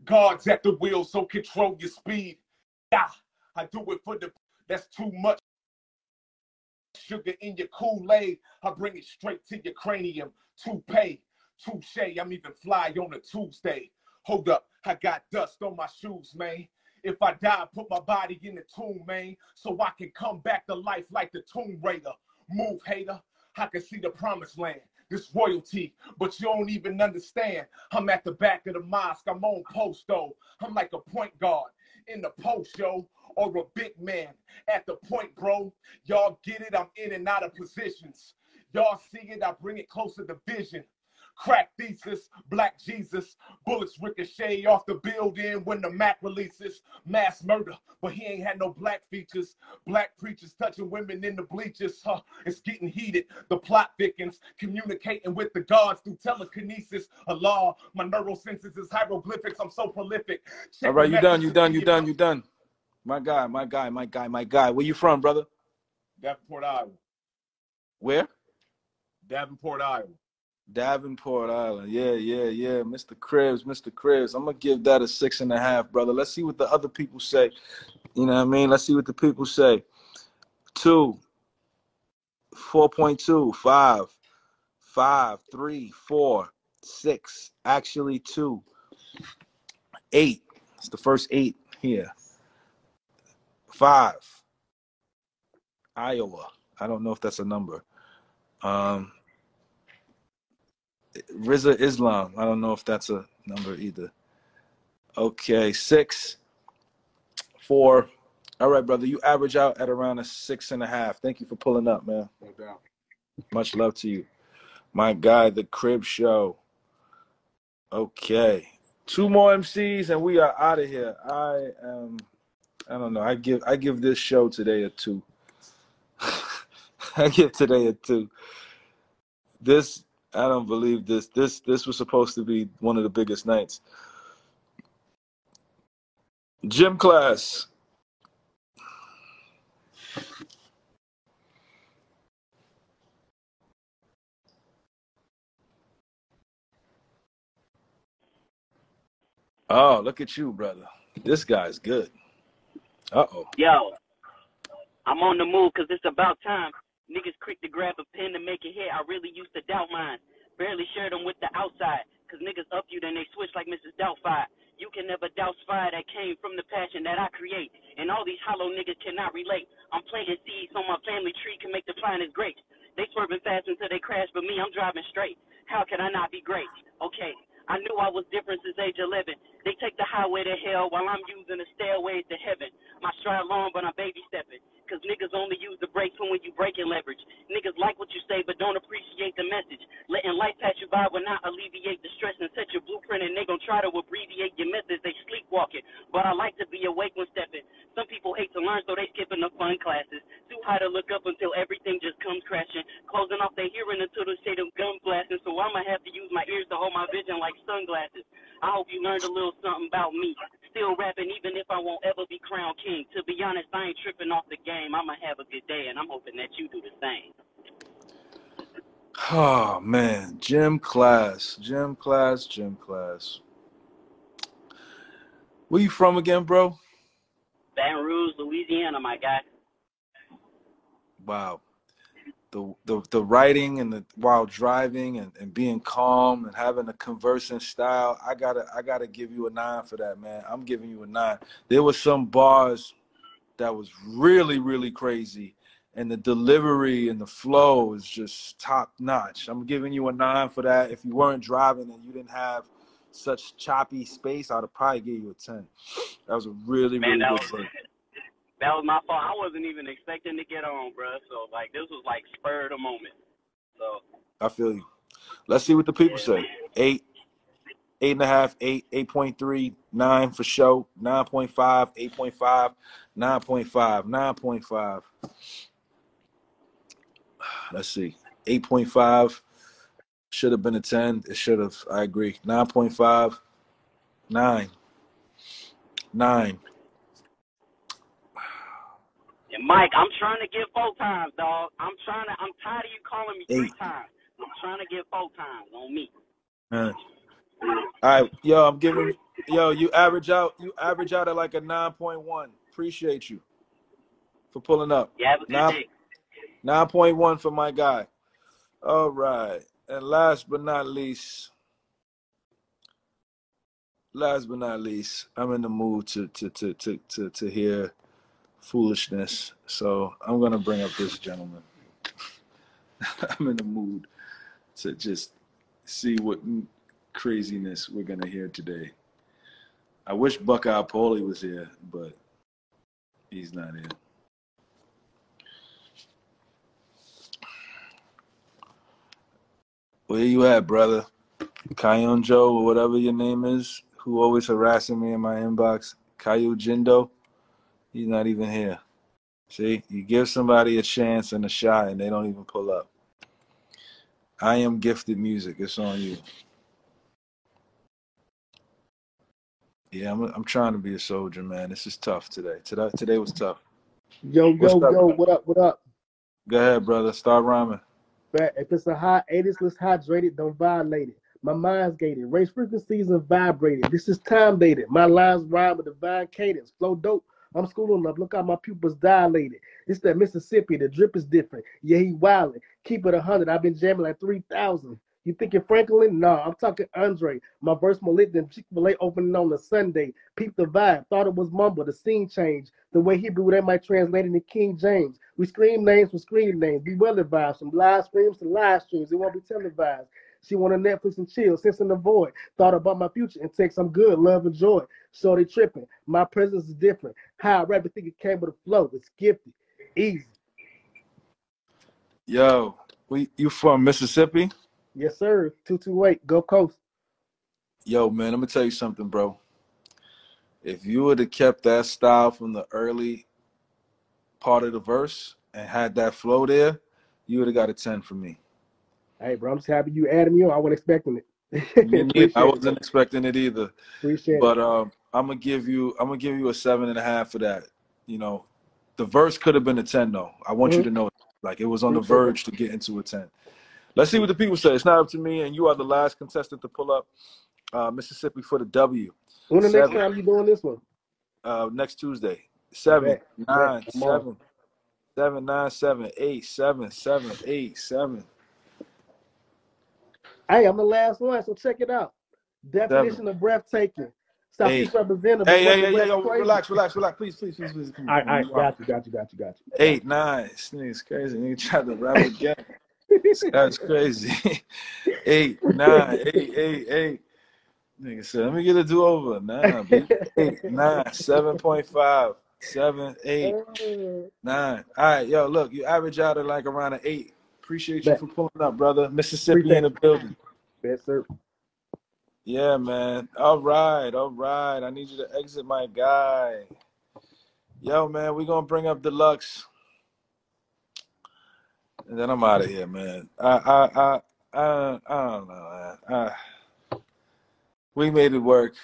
Guards at the wheel, so control your speed. Yeah, I do it for the. That's too much sugar in your Kool-Aid. I bring it straight to your cranium. Toupee, touche. I'm even fly on a Tuesday. Hold up, I got dust on my shoes, man. If I die, put my body in the tomb, man, so I can come back to life like the Tomb Raider. Move, hater. I can see the promised land. This royalty, but you don't even understand. I'm at the back of the mosque. I'm on post though. I'm like a point guard in the post, yo, or a big man at the point, bro. Y'all get it? I'm in and out of positions. Y'all see it? I bring it closer to vision. Crack thesis, black Jesus, bullets ricochet off the building when the Mac releases. Mass murder, but he ain't had no black features. Black preachers touching women in the bleachers. Huh, it's getting heated. The plot thickens, communicating with the gods through telekinesis. A law, my neural senses is hieroglyphics. I'm so prolific. Check All right, you done, you done, you done, you done. My guy, my guy, my guy, my guy. Where you from, brother? Davenport, Iowa. Where? Davenport, Iowa. Davenport Island. Yeah, yeah, yeah. Mr. Cribs, Mr. Cribs. I'm gonna give that a six and a half, brother. Let's see what the other people say. You know what I mean? Let's see what the people say. Two, 4.2, five, five, three, four, six, actually two, eight. It's the first eight here. Five. Iowa. I don't know if that's a number. Um, Riza Islam. I don't know if that's a number either. Okay, six, four. All right, brother. You average out at around a six and a half. Thank you for pulling up, man. No doubt. Much love to you. My guy, the crib show. Okay. Two more MCs and we are out of here. I am I don't know. I give I give this show today a two. I give today a two. This I don't believe this. This this was supposed to be one of the biggest nights. Gym class. Oh, look at you, brother. This guy's good. Uh oh. Yo, I'm on the move 'cause it's about time. Niggas quick to grab a pen to make it hit. I really used to doubt mine. Barely shared them with the outside. 'Cause niggas up you, then they switch like Mrs. Doubtfire. You can never doubt fire that came from the passion that I create. And all these hollow niggas cannot relate. I'm planting seeds so my family tree can make the finest grapes. They swerving fast until they crash, but me, I'm driving straight. How can I not be great? Okay, I knew I was different since age 11. They take the highway to hell while I'm using the stairways to heaven. My stride long, but I'm baby stepping. Cause niggas only use the brakes when you breaking leverage. Niggas like what you say, but don't appreciate the message. Letting life pass you by will not alleviate the stress and set your blueprint, and they gon' try to abbreviate your methods. They sleepwalking, but I like to be awake when stepping. Some people hate to learn, so they skipping the fun classes. Too high to look up until everything just comes crashing. Closing off their hearing until the state of gun blasting. So I'ma have to use my ears to hold my vision like sunglasses. I hope you learned a little something about me. Still rapping even if I won't ever be crowned king. To be honest, I ain't tripping off the game. I'ma have a good day, and I'm hoping that you do the same. Oh man, gym class, gym class, gym class. Where you from again, bro? Baton Rouge, Louisiana, my guy. Wow. The, the the writing and the while driving and, and being calm and having a conversing style, I gotta I gotta give you a nine for that, man. I'm giving you a nine. There was some bars that was really, really crazy. And the delivery and the flow is just top notch. I'm giving you a nine for that. If you weren't driving and you didn't have such choppy space, I'd have probably give you a 10. That was a really, Man, really good. that was my fault. I wasn't even expecting to get on, bruh. So like this was like spur of the moment. So I feel you. Let's see what the people say. Eight, eight and a half, eight, eight point three, nine for show, nine point five, eight point five, nine point five, nine point five. Let's see. Eight point five should have been a ten. It should have. I agree. Nine point five, nine, nine. And Mike, I'm trying to get four times, dog. I'm trying to. I'm tired of you calling me three Eight. times. I'm trying to get four times on me. Uh, all right, yo, I'm giving yo. You average out. You average out at like a nine point one. Appreciate you for pulling up. You have a good Nine day. nine point one for my guy. All right, and last but not least, last but not least, I'm in the mood to to to to to, to hear foolishness. So I'm gonna bring up this gentleman. I'm in the mood to just see what craziness we're gonna hear today. I wish Buckeye Paulie was here, but he's not here. Where you at, brother? Kayon Joe or whatever your name is, who always harassing me in my inbox. Kayu Jindo, he's not even here. See, you give somebody a chance and a shot, and they don't even pull up. I am gifted music. It's on you. Yeah, I'm. I'm trying to be a soldier, man. This is tough today. Today, today was tough. Yo, What's yo, up? yo, what up, what up? Go ahead, brother. Start rhyming. If it's a high 80s, let's hydrate it, don't violate it. My mind's gated, race frequencies are vibrated. This is time dated. My lines rhyme with divine cadence. Flow dope. I'm schooling up. Look how my pupils dilated. It's that Mississippi. The drip is different. Yeah, he wildin'. Keep it a hundred. I've been jamming like three thousand. You thinking Franklin? Nah, I'm talking Andre. My verse than Chick-fil-A opening on a Sunday. Peep the vibe. Thought it was mumble. The scene changed. The way Hebrew that might translate into King James. We scream names for screen names. Be well advised. From live streams to live streams. It won't be televised. She wanted Netflix and chill, sense in the void. Thought about my future and text, I'm good, love and joy. Shorty tripping. My presence is different. How I rap, I think it came with a flow. It's gifted. Easy. Yo, we you from Mississippi? Yes, sir. 228. Go Coast. Yo, man, I'm gonna tell you something, bro. If you would have kept that style from the early part of the verse and had that flow there, you would have got a 10 from me. Hey, bro, I'm just happy you added me on. I wasn't expecting it. Me neither. Appreciate I wasn't bro. expecting it either. Appreciate But it. um, I'm gonna give you I'm gonna give you a seven and a half for that. You know, the verse could have been a 10 though. I want you Mhm. to know like it was on the Appreciate that. verge to get into a 10. Let's see what the people say. It's not up to me, and you are the last contestant to pull up uh, Mississippi for the W. When the next time you doing this one? uh, next Tuesday. Seven, Bet. Bet. nine, I'm on. seven, seven, nine, seven, eight, seven, seven, eight, seven, Hey, I'm the last one, so check it out. seven, Definition of breathtaking. eight. Southeast representative. Hey, hey, hey, hey, yo, relax, relax, relax. Please, please, please, please. Come All right, all right, got you, got you, got you, got you. Eight, nine. This nigga's crazy. Nigga tried to rap again. That's crazy. eight, nine, eight, eight, eight. Nigga said, let me get a do over. Nah, B. Eight, nine, seven point five, seven, eight, nine. All right, yo, look, you average out at like around an eight. Appreciate you Bet. for pulling up, brother. Mississippi Appreciate in the building. Bet, sir. Yeah, man. All right, all right. I need you to exit my guy. Yo, man, we gonna bring up Deluxe, and then I'm out of here, man. I, I, I, I, I don't know, man. I, we made it work.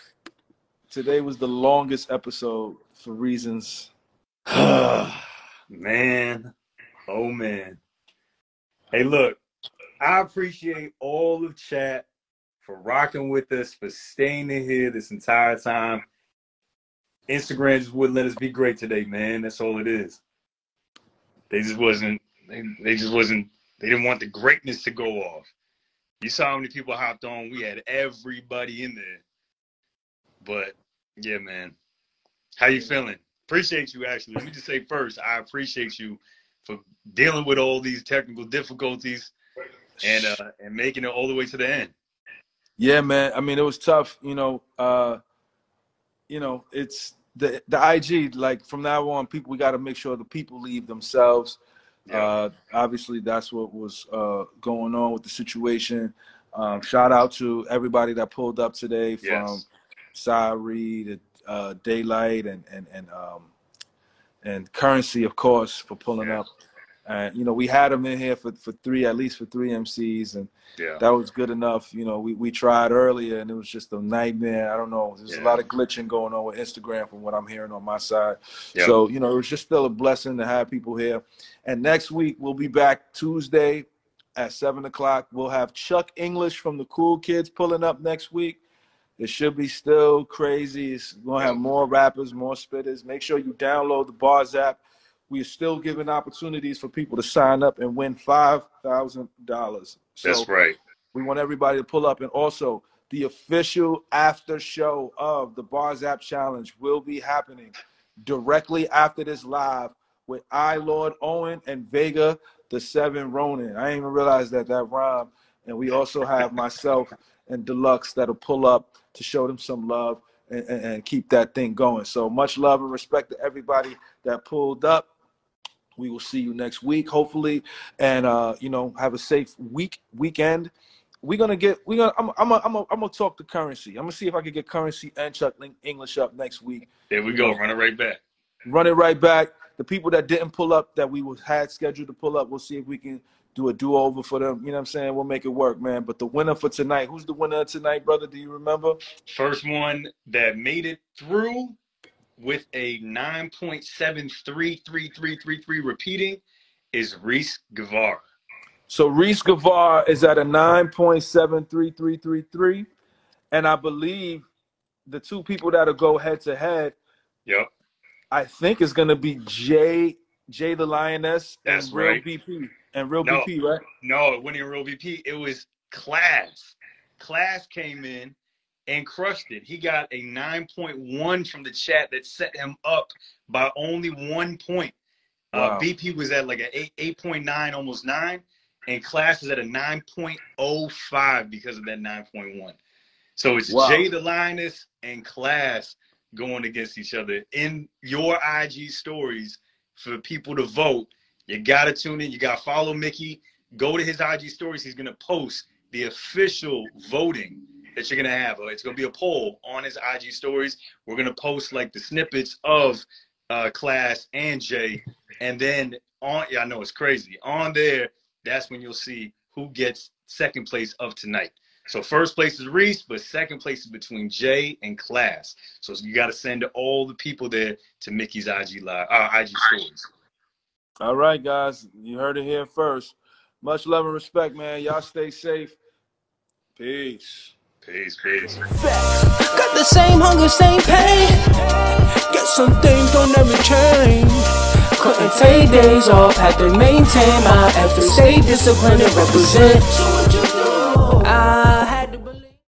Today was the longest episode for reasons. man, oh man. Hey, look, I appreciate all of chat for rocking with us, for staying in here this entire time. Instagram just wouldn't let us be great today, man. That's all it is. They just wasn't. They, they just wasn't. They didn't want the greatness to go off. You saw how many people hopped on. We had everybody in there. But yeah, man. How you feeling? Appreciate you actually. Let me just say first, I appreciate you for dealing with all these technical difficulties and uh and making it all the way to the end. Yeah, man. I mean, it was tough. You know, uh, you know, it's the the IG. Like from now on, people we got to make sure the people leave themselves. Uh, obviously, that's what was uh, going on with the situation. Um, shout out to everybody that pulled up today from Yes. Sari to uh, Daylight and and and um, and Currency, of course, for pulling up. And you know, we had them in here for, for three, at least for three MCs, and Yeah. that was good enough. You know, we, we tried earlier, and it was just a nightmare. I don't know. There's a lot of glitching going on with Instagram, from what I'm hearing on my side. So you know, it was just still a blessing to have people here. And next week we'll be back Tuesday at seven o'clock. We'll have Chuck English from the Cool Kids pulling up next week. It should be still crazy. It's gonna have more rappers, more spitters. Make sure you download the Bars app. We are still giving opportunities for people to sign up and win five thousand dollars. That's right. We want everybody to pull up, and also the official after show of the Bars App Challenge will be happening directly after this live with I Lord Owen and Vega the Seven Ronin. I didn't even realize that that rhyme. And we also have myself and Deluxe that'll pull up to show them some love and, and, and keep that thing going. So much love and respect to everybody that pulled up. We will see you next week, hopefully, and uh, you know, have a safe week weekend. We're gonna get. We're gonna. I'm. I'm. I'm. I'm gonna talk to currency. I'm gonna see if I can get currency and Chuck English up next week. There we go. Run it right back. run it right back. The people that didn't pull up that we was had scheduled to pull up, we'll see if we can do a do over for them. You know what I'm saying? We'll make it work, man. But the winner for tonight, who's the winner of tonight, brother? Do you remember? First one that made it through with a 9.733333 repeating is Reese Guevara. So Reese Gavar is at a 9.73333. And I believe the two people that'll go head to head, Yep. I think is gonna be Jay Jay the Lioness That's and Real right. BP. And Real No. BP, right? No, it wasn't even real BP. It was Class. Class came in and crushed it. He got a 9.1 from the chat that set him up by only one point. Wow. Uh, BP was at like an 8, 8.9, almost 9, and Class is at a 9.05 because of that 9.1. So it's Wow. Jay the Lioness and Class going against each other in your IG stories for people to vote. You gotta tune in. You gotta follow Mickey. Go to his IG stories. He's gonna post the official voting that you're gonna have. It's gonna be a poll on his IG stories. We're gonna post like the snippets of uh, Class and Jay, and then on. Yeah, I know it's crazy. On there, that's when you'll see who gets second place of tonight. So first place is Reese, but second place is between Jay and Class. So you got to send all the people there to Mickey's IG live, uh, IG stories. All right, guys. You heard it here first. Much love and respect, man. Y'all stay safe. Peace. Peace, peace. Got the same hunger, same pain. Guess some things don't ever change. Couldn't take days off, had to maintain my effort, stay disciplined and represent.